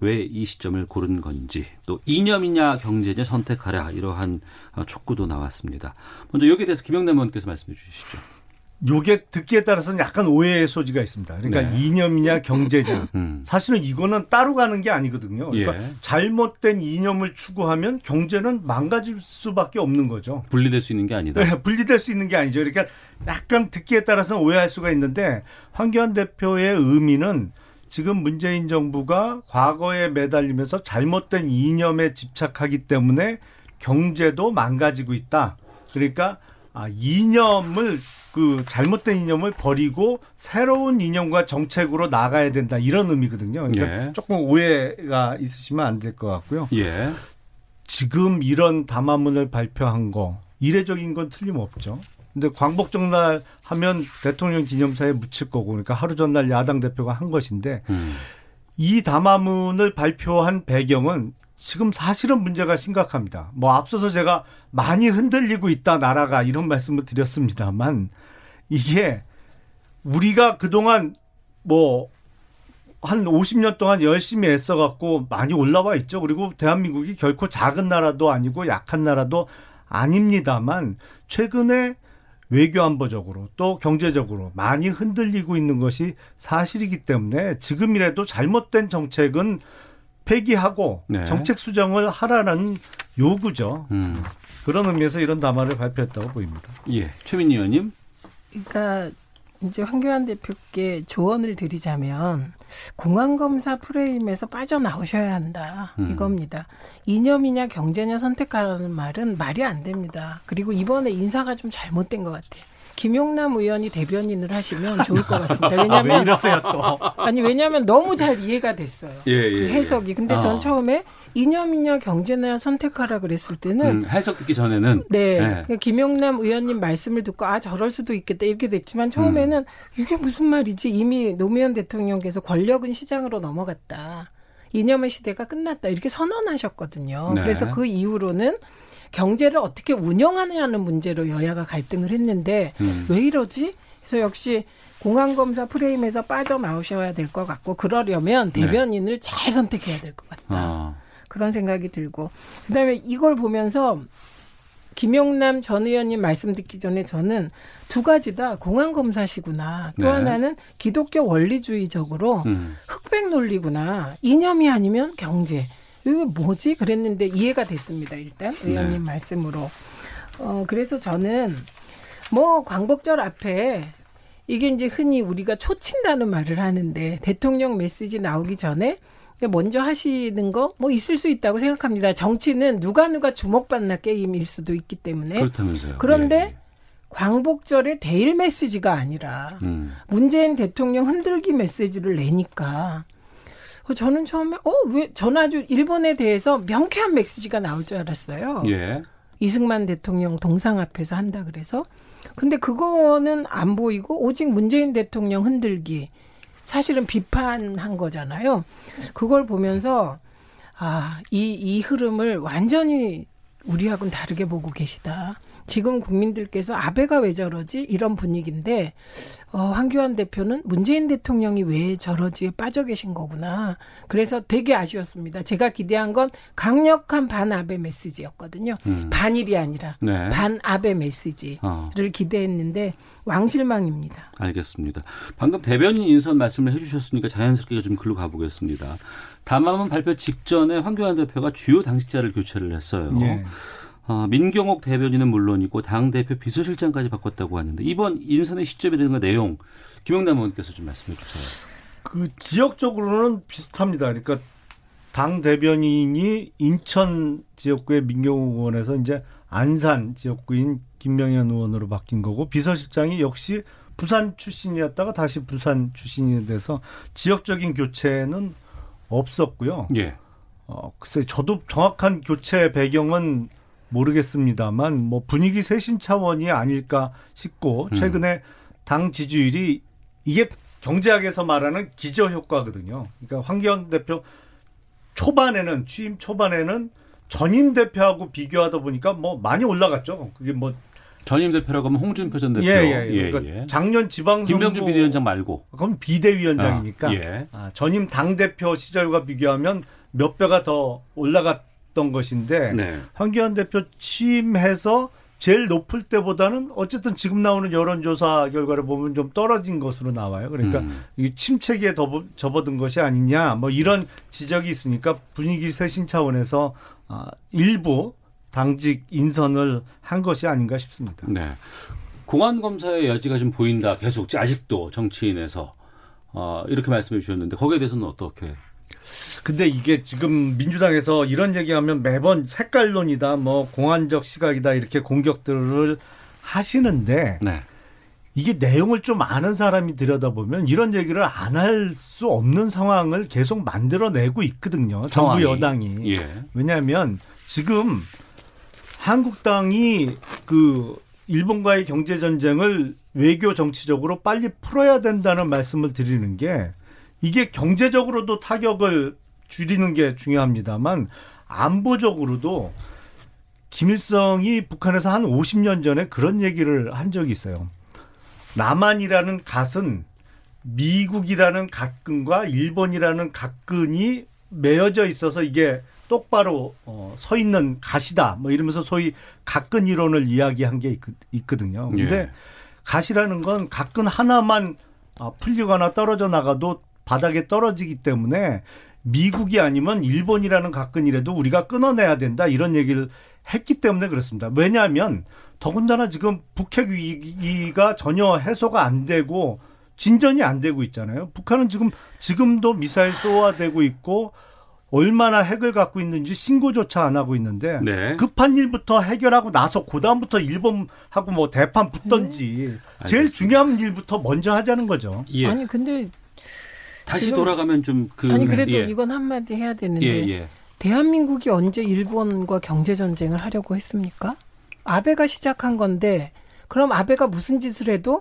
왜 이 시점을 고른 건지 또 이념이냐 경제냐 선택하라 이러한 어, 촉구도 나왔습니다. 먼저 여기에 대해서 김영남 의원께서 말씀해 주시죠. 요게 듣기에 따라서는 약간 오해의 소지가 있습니다. 그러니까 네. 이념이냐 경제냐. 음. 사실은 이거는 따로 가는 게 아니거든요. 그러니까 예. 잘못된 이념을 추구하면 경제는 망가질 수밖에 없는 거죠. 분리될 수 있는 게 아니다. 네, 분리될 수 있는 게 아니죠. 그러니까 약간 듣기에 따라서는 오해할 수가 있는데 황교안 대표의 의미는 지금 문재인 정부가 과거에 매달리면서 잘못된 이념에 집착하기 때문에 경제도 망가지고 있다. 그러니까 아, 이념을 그 잘못된 이념을 버리고 새로운 이념과 정책으로 나가야 된다 이런 의미거든요. 그러니까 예. 조금 오해가 있으시면 안 될 것 같고요. 예. 지금 이런 담화문을 발표한 거 이례적인 건 틀림없죠. 근데 광복절날 하면 대통령 기념사에 묻힐 거고 그러니까 하루 전날 야당 대표가 한 것인데 음. 이 담화문을 발표한 배경은 지금 사실은 문제가 심각합니다. 뭐 앞서서 제가 많이 흔들리고 있다 나라가 이런 말씀을 드렸습니다만 이게 우리가 그동안 뭐 한 50년 동안 열심히 애써갖고 많이 올라와 있죠. 그리고 대한민국이 결코 작은 나라도 아니고 약한 나라도 아닙니다만 최근에 외교 안보적으로 또 경제적으로 많이 흔들리고 있는 것이 사실이기 때문에 지금이라도 잘못된 정책은 폐기하고 네. 정책 수정을 하라는 요구죠. 음. 그런 의미에서 이런 담화를 발표했다고 보입니다. 예, 최민희 의원님. 그러니까 이제 황교안 대표께 조언을 드리자면 공안검사 프레임에서 빠져나오셔야 한다 음. 이겁니다. 이념이냐 경제냐 선택하라는 말은 말이 안 됩니다. 그리고 이번에 인사가 좀 잘못된 것 같아요. 김용남 의원이 대변인을 하시면 좋을 것 같습니다. 왜냐면 아, 왜 이러세요 또? 아니 왜냐하면 너무 잘 이해가 됐어요. 예, 예, 예. 해석이. 근데 전 어. 처음에 이념이냐 경제냐 선택하라 그랬을 때는 음, 해석 듣기 전에는 네, 네. 그 김용남 의원님 말씀을 듣고 아 저럴 수도 있겠다 이렇게 됐지만 처음에는 음. 이게 무슨 말이지 이미 노무현 대통령께서 권력은 시장으로 넘어갔다. 이념의 시대가 끝났다 이렇게 선언하셨거든요. 네. 그래서 그 이후로는 경제를 어떻게 운영하느냐는 문제로 여야가 갈등을 했는데 음. 왜 이러지? 그래서 역시 공안검사 프레임에서 빠져나오셔야 될 것 같고 그러려면 네. 대변인을 네. 잘 선택해야 될 것 같다. 아. 그런 생각이 들고 그다음에 이걸 보면서 김용남 전 의원님 말씀 듣기 전에 저는 두 가지 다 공안 검사시구나. 또 네. 하나는 기독교 원리주의적으로 음. 흑백 논리구나. 이념이 아니면 경제. 이거 뭐지? 그랬는데 이해가 됐습니다. 일단 의원님 네. 말씀으로. 어 그래서 저는 뭐 광복절 앞에 이게 이제 흔히 우리가 초친다는 말을 하는데 대통령 메시지 나오기 전에 먼저 하시는 거 뭐 있을 수 있다고 생각합니다. 정치는 누가 누가 주목받나 게임일 수도 있기 때문에. 그렇다면서요. 그런데 예. 광복절의 대일 메시지가 아니라 음. 문재인 대통령 흔들기 메시지를 내니까 어, 저는 처음에 어왜 저는 아주 일본에 대해서 명쾌한 메시지가 나올 줄 알았어요. 예. 이승만 대통령 동상 앞에서 한다 그래서 근데 그거는 안 보이고 오직 문재인 대통령 흔들기 사실은 비판한 거잖아요. 그걸 보면서 아, 이, 이 흐름을 완전히 우리하고는 다르게 보고 계시다. 지금 국민들께서 아베가 왜 저러지 이런 분위기인데 어, 황교안 대표는 문재인 대통령이 왜 저러지에 빠져 계신 거구나. 그래서 되게 아쉬웠습니다. 제가 기대한 건 강력한 반아베 메시지였거든요. 음. 반일이 아니라 네. 반아베 메시지를 어. 기대했는데 왕실망입니다. 알겠습니다. 방금 대변인 인선 말씀을 해주셨으니까 자연스럽게 좀 글로 가보겠습니다. 담화문 발표 직전에 황교안 대표가 주요 당직자를 교체를 했어요. 네. 어, 민경옥 대변인은 물론이고 당 대표 비서실장까지 바꿨다고 하는데 이번 인선의 시점이라든가 내용 김영남 의원께서 좀 말씀해 주세요. 그 지역적으로는 비슷합니다. 그러니까 당 대변인이 인천 지역구의 민경옥 의원에서 이제 안산 지역구인 김명현 의원으로 바뀐 거고 비서실장이 역시 부산 출신이었다가 다시 부산 출신이 돼서 지역적인 교체는 없었고요. 예. 어, 글쎄 저도 정확한 교체 배경은 모르겠습니다만 뭐 분위기 쇄신 차원이 아닐까 싶고 음. 최근에 음. 당 지지율이 이게 경제학에서 말하는 기저 효과거든요. 그러니까 황교안 대표 초반에는 취임 초반에는 전임 대표하고 비교하다 보니까 뭐 많이 올라갔죠. 그게 뭐 전임 대표라고 하면 홍준표 전 대표. 예, 예, 예. 그러니까 예. 작년 지방선거 김병준 비대위원장 말고. 그럼 비대위원장이니까. 아, 예. 아, 전임 당 대표 시절과 비교하면 몇 배가 더 올라갔 있었던 것인데 네. 황교안 대표 취임해서 제일 높을 때보다는 어쨌든 지금 나오는 여론조사 결과를 보면 좀 떨어진 것으로 나와요. 그러니까 음. 이 침체기에 더 접어든 것이 아니냐 뭐 이런 지적이 있으니까 분위기 쇄신 차원에서 아, 일부 당직 인선을 한 것이 아닌가 싶습니다. 네. 공안 검사의 여지가 좀 보인다. 계속 아직도 정치인에서 어, 이렇게 말씀해 주셨는데 거기에 대해서는 어떻게 근데 이게 지금 민주당에서 이런 얘기하면 매번 색깔론이다, 뭐 공안적 시각이다 이렇게 공격들을 하시는데 네. 이게 내용을 좀 아는 사람이 들여다보면 이런 얘기를 안 할 수 없는 상황을 계속 만들어내고 있거든요. 정부 여당이. 예. 왜냐하면 지금 한국당이 그 일본과의 경제 전쟁을 외교 정치적으로 빨리 풀어야 된다는 말씀을 드리는 게 이게 경제적으로도 타격을 줄이는 게 중요합니다만 안보적으로도 김일성이 북한에서 한 50년 전에 그런 얘기를 한 적이 있어요. 남한이라는 갓은 미국이라는 각근과 일본이라는 각근이 매어져 있어서 이게 똑바로 어, 서 있는 갓이다. 뭐 이러면서 소위 각근 이론을 이야기한 게 있, 거든요 근데 예. 갓이라는 건 각근 하나만 아, 풀리거나 떨어져 나가도 바닥에 떨어지기 때문에 미국이 아니면 일본이라는 각근이라도 우리가 끊어내야 된다 이런 얘기를 했기 때문에 그렇습니다. 왜냐하면 더군다나 지금 북핵 위기가 전혀 해소가 안 되고 진전이 안 되고 있잖아요. 북한은 지금 지금도 미사일 쏘아대고 있고 얼마나 핵을 갖고 있는지 신고조차 안 하고 있는데 네. 급한 일부터 해결하고 나서 그다음부터 일본하고 뭐 대판 붙던지 네. 제일 중요한 일부터 먼저 하자는 거죠. 예. 아니 근데 다시 돌아가면 좀 그. 아니 그래도 예. 이건 한마디 해야 되는데 예, 예. 대한민국이 언제 일본과 경제 전쟁을 하려고 했습니까? 아베가 시작한 건데 그럼 아베가 무슨 짓을 해도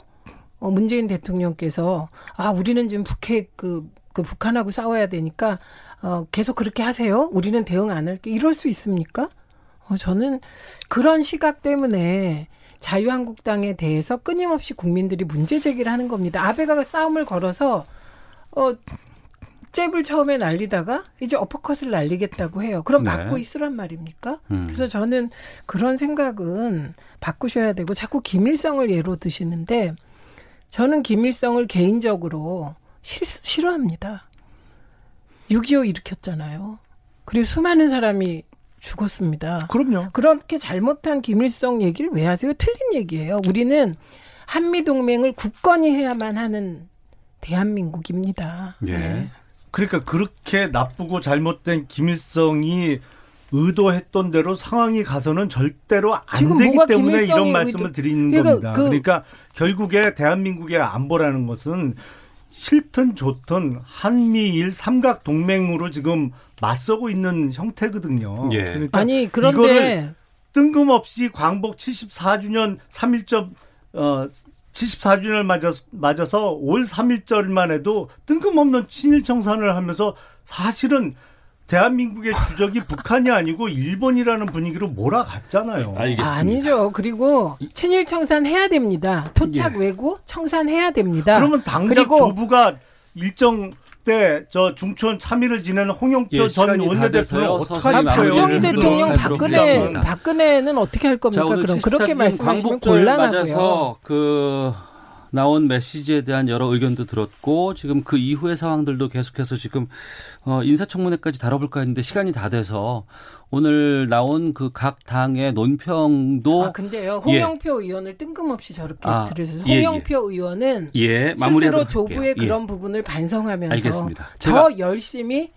어, 문재인 대통령께서 아 우리는 지금 북핵 그, 그 북한하고 싸워야 되니까 어, 계속 그렇게 하세요. 우리는 대응 안 할게. 이럴 수 있습니까? 어, 저는 그런 시각 때문에 자유한국당에 대해서 끊임없이 국민들이 문제 제기를 하는 겁니다. 아베가 싸움을 걸어서 어, 잽을 처음에 날리다가 이제 어퍼컷을 날리겠다고 해요. 그럼 네. 맞고 있으란 말입니까? 음. 그래서 저는 그런 생각은 바꾸셔야 되고 자꾸 김일성을 예로 드시는데 저는 김일성을 개인적으로 싫, 싫어합니다. 6.25 일으켰잖아요. 그리고 수많은 사람이 죽었습니다. 그럼요. 그렇게 잘못한 김일성 얘기를 왜 하세요? 틀린 얘기예요. 우리는 한미동맹을 굳건히 해야만 하는 대한민국입니다. 예. 네. 그러니까 그렇게 나쁘고 잘못된 김일성이 의도했던 대로 상황이 가서는 절대로 안 되기 때문에 이런 말씀을 드리는 그러니까 겁니다. 그 그러니까 결국에 대한민국의 안보라는 것은 싫든 좋든 한미일 삼각 동맹으로 지금 맞서고 있는 형태거든요. 예. 그러니까 아니 그런데 이거를 뜬금없이 광복 74주년 3.1점 어 74주년을 맞아서, 맞아서 올 3일절만 해도 뜬금없는 친일 청산을 하면서 사실은 대한민국의 주적이 북한이 아니고 일본이라는 분위기로 몰아갔잖아요. 알겠습니다. 아니죠. 그리고 친일 청산 해야 됩니다. 토착 예. 외고 청산해야 됩니다. 그러면 당장 조부가 일정 때 저 중천 참의를 지내는 홍영표 예, 전 원내대표는 어떻게 할 거예요? 박정희 대통령 박근혜 박근혜는 어떻게 할 겁니까? 자, 그럼 그렇게 말씀하시면 곤란하고요. 그 나온 메시지에 대한 여러 의견도 들었고 지금 그 이후의 상황들도 계속해서 지금 어 인사청문회까지 다뤄볼까 했는데 시간이 다 돼서 오늘 나온 그 각 당의 논평도 아 근데요 예. 홍영표 예. 의원을 뜬금없이 저렇게 아, 들으셔서 예, 홍영표 예. 의원은 예, 스스로 조부의 예. 그런 부분을 반성하면서 알겠습니다. 더 열심히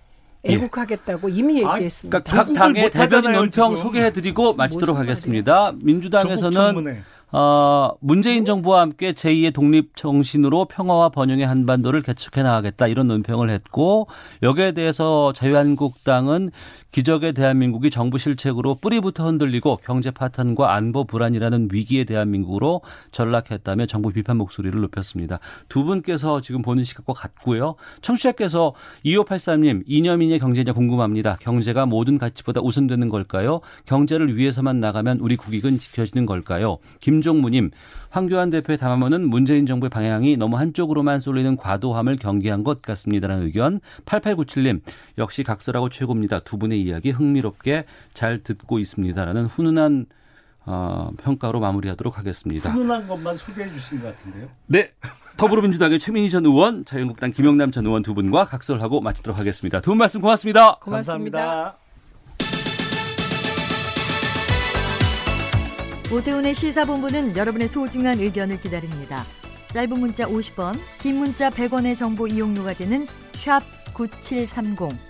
애국하겠다고 이미 얘기했습니다. 아, 그러니까 각 당의 대변인 논평 소개해드리고 마치도록 하겠습니다. 민주당에서는 어, 문재인 정부와 함께 제2의 독립 정신으로 평화와 번영의 한반도를 개척해 나가겠다 이런 논평을 했고 여기에 대해서 자유한국당은 기적의 대한민국이 정부 실책으로 뿌리부터 흔들리고 경제 파탄과 안보 불안이라는 위기의 대한민국으로 전락했다며 정부 비판 목소리를 높였습니다. 두 분께서 지금 보는 시각과 같고요. 청취자께서 2583님 이념이냐 경제냐 궁금합니다. 경제가 모든 가치보다 우선되는 걸까요? 경제를 위해서만 나가면 우리 국익은 지켜지는 걸까요? 김종무님 황교안 대표의 담화문은 문재인 정부의 방향이 너무 한쪽으로만 쏠리는 과도함을 경계한 것 같습니다라는 의견 8897님 역시 각설하고 최고입니다. 두 분의 이야기 흥미롭게 잘 듣고 있습니다라는 훈훈한 어, 평가로 마무리하도록 하겠습니다. 훈훈한 것만 소개해 주신 것 같은데요. 네. 더불어민주당의 최민희 전 의원, 자유한국당 김영남 전 의원 두 분과 각설하고 마치도록 하겠습니다. 두 분 말씀 고맙습니다. 고맙습니다. 감사합니다. 오태훈의 시사본부는 여러분의 소중한 의견을 기다립니다. 짧은 문자 50원, 긴 문자 100원의 정보 이용료가 되는 샵 9730.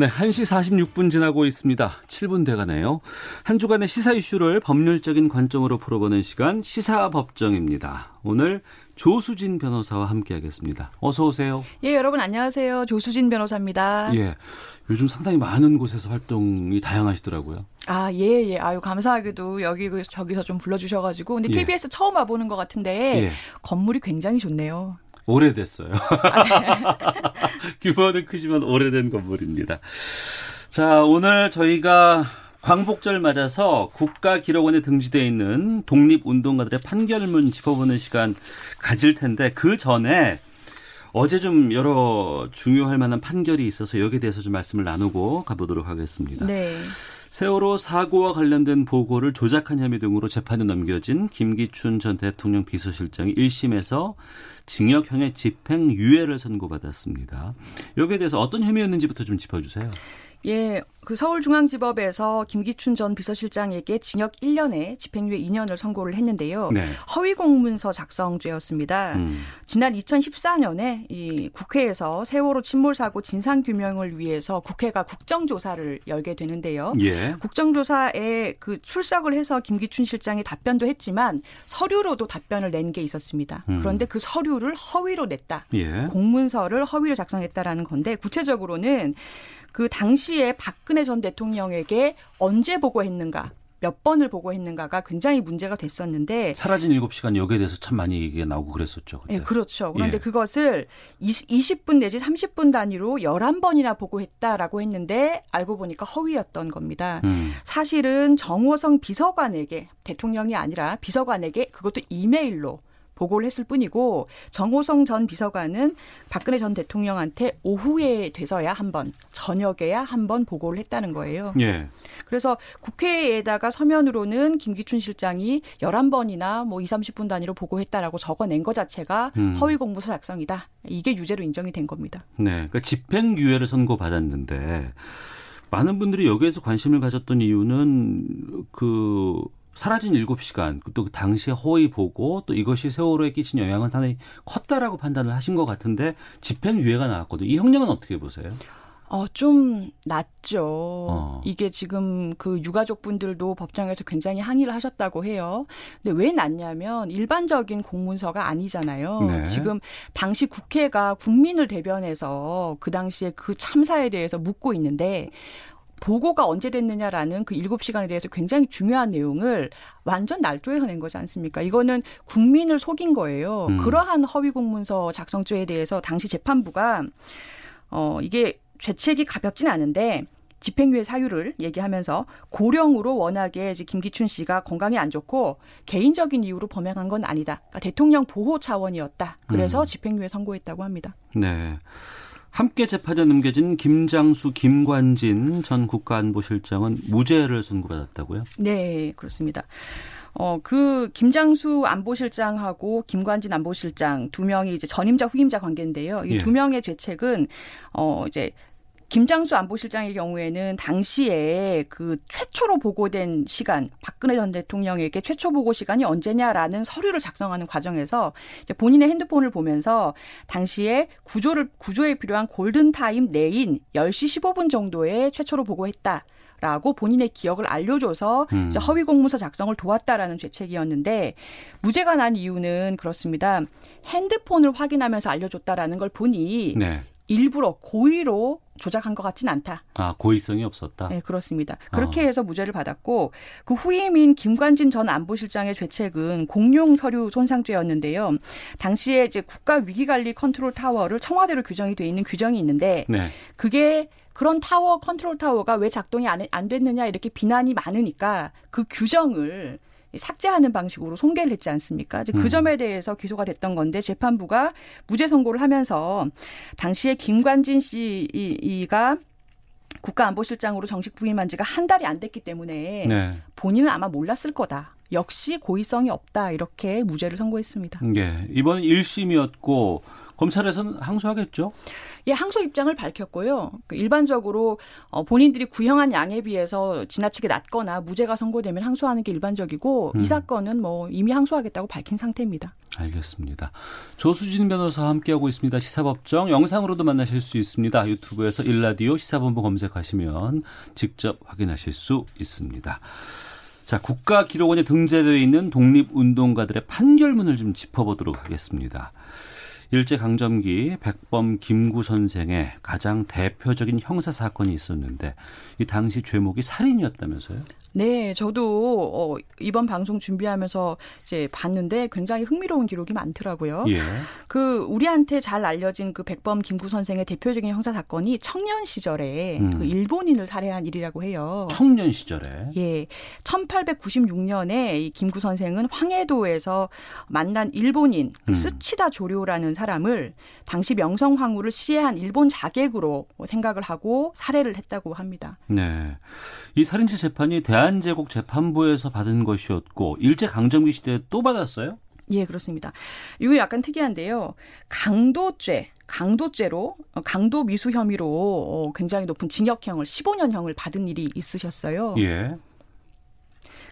네, 1시 46분 지나고 있습니다. 7분 돼가네요. 한 주간의 시사 이슈를 법률적인 관점으로 풀어보는 시간 시사법정입니다. 오늘 조수진 변호사와 함께하겠습니다. 어서 오세요. 예, 여러분 안녕하세요. 조수진 변호사입니다. 예, 요즘 상당히 많은 곳에서 활동이 다양하시더라고요. 아, 예, 예. 아유, 감사하게도 여기, 그, 저기서 좀 불러주셔가지고. 근데 KBS 예. 처음 와보는 것 같은데, 예. 건물이 굉장히 좋네요. 오래됐어요. 규모는 크지만 오래된 건물입니다. 자, 오늘 저희가 광복절 맞아서 국가기록원에 등재되어 있는 독립운동가들의 판결문 짚어보는 시간 가질 텐데 그 전에 어제 좀 여러 중요할 만한 판결이 있어서 여기에 대해서 좀 말씀을 나누고 가보도록 하겠습니다. 네. 세월호 사고와 관련된 보고를 조작한 혐의 등으로 재판에 넘겨진 김기춘 전 대통령 비서실장이 1심에서 징역형의 집행유예를 선고받았습니다. 여기에 대해서 어떤 혐의였는지부터 좀 짚어주세요. 예, 그 서울중앙지법에서 김기춘 전 비서실장에게 징역 1년에 집행유예 2년을 선고를 했는데요. 네. 허위 공문서 작성죄였습니다. 음. 지난 2014년에 이 국회에서 세월호 침몰 사고 진상 규명을 위해서 국회가 국정조사를 열게 되는데요. 예. 국정조사에 그 출석을 해서 김기춘 실장이 답변도 했지만 서류로도 답변을 낸 게 있었습니다. 음. 그런데 그 서류를 허위로 냈다. 예. 공문서를 허위로 작성했다라는 건데 구체적으로는 그 당시에 박근혜 전 대통령에게 언제 보고했는가 몇 번을 보고했는가가 굉장히 문제가 됐었는데 사라진 7시간 여기에 대해서 참 많이 얘기가 나오고 그랬었죠. 그때. 네, 그렇죠. 그런데 예. 그것을 20, 분 내지 30분 단위로 11번이나 보고했다라고 했는데 알고 보니까 허위였던 겁니다. 음. 사실은 정호성 비서관에게 대통령이 아니라 비서관에게 그것도 이메일로 보고를 했을 뿐이고 정호성 전 비서관은 박근혜 전 대통령한테 오후에 돼서야 한 번 저녁에야 한 번 보고를 했다는 거예요. 예. 그래서 국회에다가 서면으로는 김기춘 실장이 11번이나 뭐 2, 30분 단위로 보고했다라고 적어낸 것 자체가 음. 허위 공무서 작성이다. 이게 유죄로 인정이 된 겁니다. 네. 그러니까 집행유예를 선고받았는데 많은 분들이 여기에서 관심을 가졌던 이유는 그 사라진 7시간 또그 당시에 허위 보고 또 이것이 세월호에 끼친 영향은 상당히 컸다라고 판단을 하신 것 같은데 집행유예가 나왔거든요. 이 형량은 어떻게 보세요? 어, 좀 낮죠. 어. 이게 지금 그 유가족 분들도 법정에서 굉장히 항의를 하셨다고 해요. 근데 왜 낮냐면 일반적인 공문서가 아니잖아요. 네. 지금 당시 국회가 국민을 대변해서 그 당시에 그 참사에 대해서 묻고 있는데 보고가 언제 됐느냐라는 그 일곱 시간에 대해서 굉장히 중요한 내용을 완전 날조해서 낸 거지 않습니까? 이거는 국민을 속인 거예요. 음. 그러한 허위 공문서 작성죄에 대해서 당시 재판부가 어 이게 죄책이 가볍진 않은데 집행유예 사유를 얘기하면서 고령으로 워낙에 이제 김기춘 씨가 건강이 안 좋고 개인적인 이유로 범행한 건 아니다. 그러니까 대통령 보호 차원이었다. 그래서 음. 집행유예 선고했다고 합니다. 네. 함께 재판에 넘겨진 김장수, 김관진 전 국가안보실장은 무죄를 선고받았다고요? 네, 그렇습니다. 어, 그 김장수 안보실장하고 김관진 안보실장 두 명이 이제 전임자 후임자 관계인데요. 이두 예. 명의 죄책은 어 이제 김장수 안보실장의 경우에는 당시에 그 최초로 보고된 시간, 박근혜 전 대통령에게 최초 보고 시간이 언제냐라는 서류를 작성하는 과정에서 본인의 핸드폰을 보면서 당시에 구조를 구조에 필요한 골든 타임 내인 10시 15분 정도에 최초로 보고했다. 라고 본인의 기억을 알려줘서 음. 이제 허위 공문서 작성을 도왔다라는 죄책이었는데 무죄가 난 이유는 그렇습니다. 핸드폰을 확인하면서 알려줬다라는 걸 보니 네. 일부러 고의로 조작한 것 같지는 않다. 아 고의성이 없었다. 네 그렇습니다. 그렇게 어. 해서 무죄를 받았고 그 후임인 김관진 전 안보실장의 죄책은 공용 서류 손상죄였는데요. 당시에 이제 국가 위기관리 컨트롤 타워를 청와대로 규정이 돼 있는 규정이 있는데 네. 그게 그런 타워 컨트롤 타워가 왜 작동이 안, 안 됐느냐 이렇게 비난이 많으니까 그 규정을 삭제하는 방식으로 송계를 했지 않습니까? 그 음. 점에 대해서 기소가 됐던 건데 재판부가 무죄 선고를 하면서 당시에 김관진 씨가 국가안보실장으로 정식 부임한 지가 한 달이 안 됐기 때문에 네. 본인은 아마 몰랐을 거다. 역시 고의성이 없다. 이렇게 무죄를 선고했습니다. 예. 이번 1심이었고 검찰에서는 항소하겠죠? 예, 항소 입장을 밝혔고요. 그 일반적으로 어, 본인들이 구형한 양에 비해서 지나치게 낮거나 무죄가 선고되면 항소하는 게 일반적이고 음. 이 사건은 뭐 이미 항소하겠다고 밝힌 상태입니다. 알겠습니다. 조수진 변호사와 함께하고 있습니다. 시사법정 영상으로도 만나실 수 있습니다. 유튜브에서 일라디오 시사본부 검색하시면 직접 확인하실 수 있습니다. 자, 국가기록원에 등재되어 있는 독립운동가들의 판결문을 좀 짚어보도록 하겠습니다. 일제강점기 백범 김구 선생의 가장 대표적인 형사 사건이 있었는데 이 당시 죄목이 살인이었다면서요? 네, 저도 어, 이번 방송 준비하면서 이제 봤는데 굉장히 흥미로운 기록이 많더라고요. 예. 그 우리한테 잘 알려진 그 백범 김구 선생의 대표적인 형사 사건이 청년 시절에 음. 그 일본인을 살해한 일이라고 해요. 청년 시절에. 예. 1896년에 이 김구 선생은 황해도에서 만난 일본인 그 음. 스치다 조료라는 사람을 당시 명성 황후를 시해한 일본 자객으로 생각을 하고 살해를 했다고 합니다. 네. 이 살인죄 재판이 대 대한제국 재판부에서 받은 것이었고 일제 강점기 시대에 또 받았어요? 예, 그렇습니다. 이거 약간 특이한데요. 강도죄, 강도죄로 어, 강도 미수 혐의로 어, 굉장히 높은 징역형을 15년형을 받은 일이 있으셨어요. 예.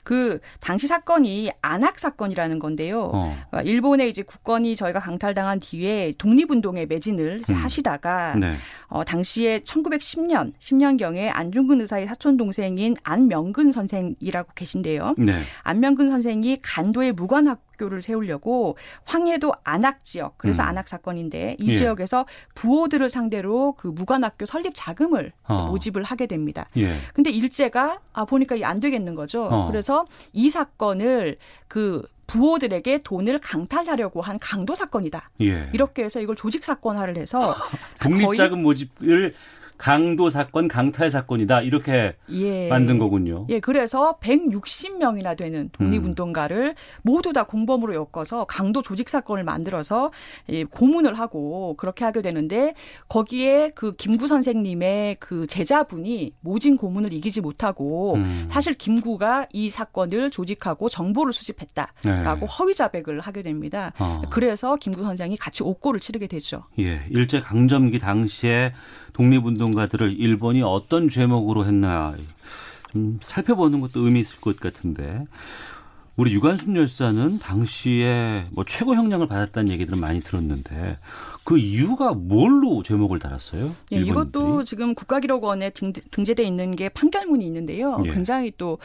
그 당시 사건이 안학 사건이라는 건데요. 어. 어. 일본의 이제 국권이 저희가 강탈당한 뒤에 독립운동에 매진을 음. 하시다가 네. 어, 당시에 1910년 10년경에 안중근 의사의 사촌 동생인 안명근 선생이라고 계신데요. 네. 안명근 선생이 간도의 무관학 학교를 세우려고 황해도 안악 지역 그래서 음. 안악 사건인데 이 예. 지역에서 부호들을 상대로 그 무관학교 설립 자금을 어. 모집을 하게 됩니다. 예. 근데 일제가 아 보니까 안 되겠는 거죠. 어. 그래서 이 사건을 그 부호들에게 돈을 강탈하려고 한 강도 사건이다. 예. 이렇게 해서 이걸 조직 사건화를 해서 독립자금 모집을 강도 사건, 강탈 사건이다 이렇게 예. 만든 거군요. 예, 그래서 160명이나 되는 독립운동가를 음. 모두 다 공범으로 엮어서 강도 조직 사건을 만들어서 예, 고문을 하고 그렇게 하게 되는데 거기에 그 김구 선생님의 그 제자분이 모진 고문을 이기지 못하고 음. 사실 김구가 이 사건을 조직하고 정보를 수집했다라고 네. 허위 자백을 하게 됩니다. 어. 그래서 김구 선생이 같이 옥고를 치르게 되죠. 예, 일제 강점기 당시에 독립운동가들을 일본이 어떤 죄목으로 했나 좀 살펴보는 것도 의미 있을 것 같은데 우리 유관순 열사는 당시에 뭐 최고 형량을 받았다는 얘기들은 많이 들었는데 그 이유가 뭘로 제목을 달았어요? 예, 이것도 지금 국가기록원에 등, 재돼 있는 게 판결문이 있는데요. 예. 굉장히 또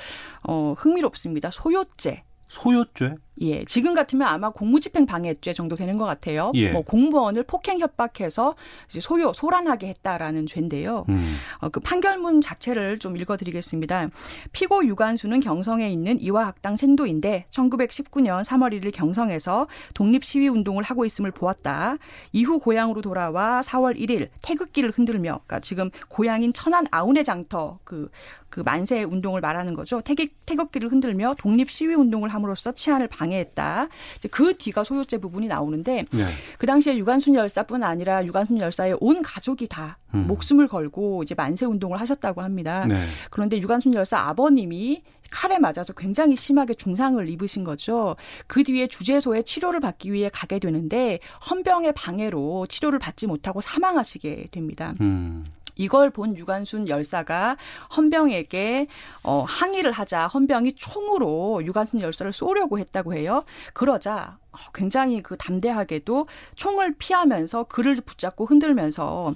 어, 흥미롭습니다. 소요죄. 소요죄? 예, 지금 같으면 아마 공무집행 방해죄 정도 되는 것 같아요. 예. 뭐 공무원을 폭행 협박해서 소요 소란하게 했다라는 죄인데요. 음. 어, 그 판결문 자체를 좀 읽어드리겠습니다. 피고 유관수는 경성에 있는 이화학당 생도인데 1919년 3월 1일 경성에서 독립 시위 운동을 하고 있음을 보았다. 이후 고향으로 돌아와 4월 1일 태극기를 흔들며, 그러니까 지금 고향인 천안 아우네 장터 그그 그 만세 운동을 말하는 거죠. 태극, 태극기를 흔들며 독립 시위 운동을 함으로써 치안을 방 방해했다. 그 뒤가 소유죄 부분이 나오는데 네. 그 당시에 유관순 열사뿐 아니라 유관순 열사의 온 가족이 다 음. 목숨을 걸고 이제 만세 운동을 하셨다고 합니다. 네. 그런데 유관순 열사 아버님이 칼에 맞아서 굉장히 심하게 중상을 입으신 거죠. 그 뒤에 주재소에 치료를 받기 위해 가게 되는데 헌병의 방해로 치료를 받지 못하고 사망하시게 됩니다. 음. 이걸 본 유관순 열사가 헌병에게 어, 항의를 하자 헌병이 총으로 유관순 열사를 쏘려고 했다고 해요. 그러자 어, 굉장히 그 담대하게도 총을 피하면서 그를 붙잡고 흔들면서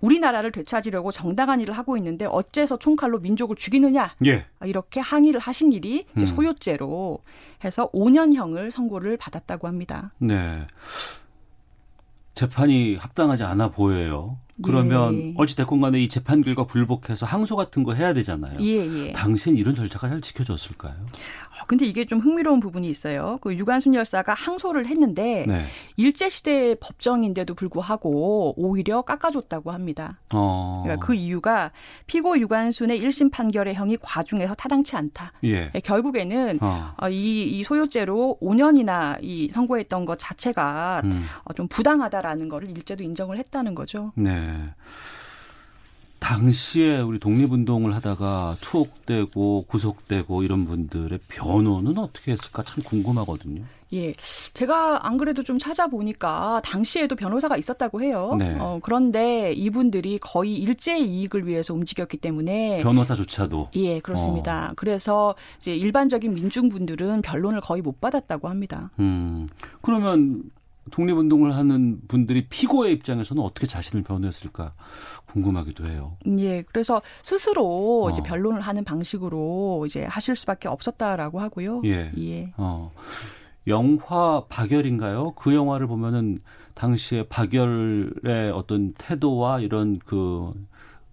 우리나라를 되찾으려고 정당한 일을 하고 있는데 어째서 총칼로 민족을 죽이느냐 예. 이렇게 항의를 하신 일이 이제 음. 소요죄로 해서 5년형을 선고를 받았다고 합니다. 네. 재판이 합당하지 않아 보여요. 그러면 예. 어찌됐건 간에 이 재판 결과 불복해서 항소 같은 거 해야 되잖아요. 예, 예. 당시엔 이런 절차가 잘 지켜졌을까요? 어, 근데 이게 좀 흥미로운 부분이 있어요. 그 유관순 열사가 항소를 했는데 네. 일제 시대 법정인데도 불구하고 오히려 깎아줬다고 합니다. 어. 그러니까 그 이유가 피고 유관순의 1심 판결의 형이 과중해서 타당치 않다. 예. 예 결국에는 어. 어. 이, 이 소요죄로 5년이나 이 선고했던 것 자체가 음. 어, 좀 부당하다라는 거를 일제도 인정을 했다는 거죠. 네. 당시에 우리 독립운동을 하다가 투옥되고 구속되고 이런 분들의 변호는 어떻게 했을까 참 궁금하거든요. 예. 제가 안 그래도 좀 찾아보니까 당시에도 변호사가 있었다고 해요. 네. 어, 그런데 이분들이 거의 일제 이익을 위해서 움직였기 때문에 변호사조차도 예, 그렇습니다. 어. 그래서 이제 일반적인 민중분들은 변론을 거의 못 받았다고 합니다. 음. 그러면 독립운동을 하는 분들이 피고의 입장에서는 어떻게 자신을 변호했을까 궁금하기도 해요. 예, 그래서 스스로 어. 이제 변론을 하는 방식으로 이제 하실 수밖에 없었다라고 하고요. 예. 예. 어. 영화 박열인가요? 그 영화를 보면은 당시에 박열의 어떤 태도와 이런 그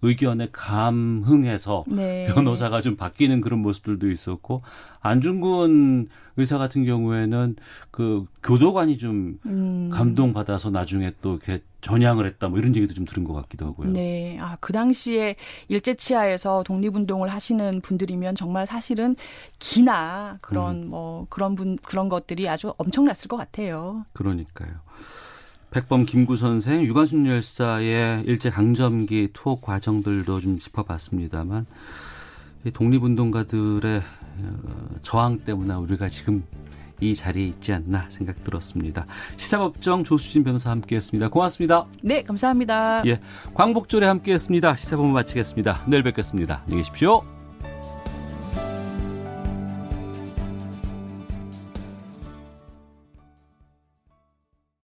의견에 감흥해서 네. 변호사가 좀 바뀌는 그런 모습들도 있었고 안중근 의사 같은 경우에는 그 교도관이 좀 음. 감동받아서 나중에 또 이렇게 전향을 했다 뭐 이런 얘기도 좀 들은 것 같기도 하고요. 네. 아, 그 당시에 일제 치하에서 독립운동을 하시는 분들이면 정말 사실은 기나 그런 음. 뭐 그런 분 그런 것들이 아주 엄청났을 것 같아요. 그러니까요. 백범 김구 선생, 유관순 열사의 일제 강점기 투옥 과정들도 좀 짚어봤습니다만 독립운동가들의 어, 저항 때문에 우리가 지금 이 자리에 있지 않나 생각 들었습니다. 시사법정 조수진 변호사 함께했습니다. 고맙습니다. 네, 감사합니다. 예, 광복절에 함께했습니다. 시사법문 마치겠습니다. 내일 뵙겠습니다. 안녕히 계십시오.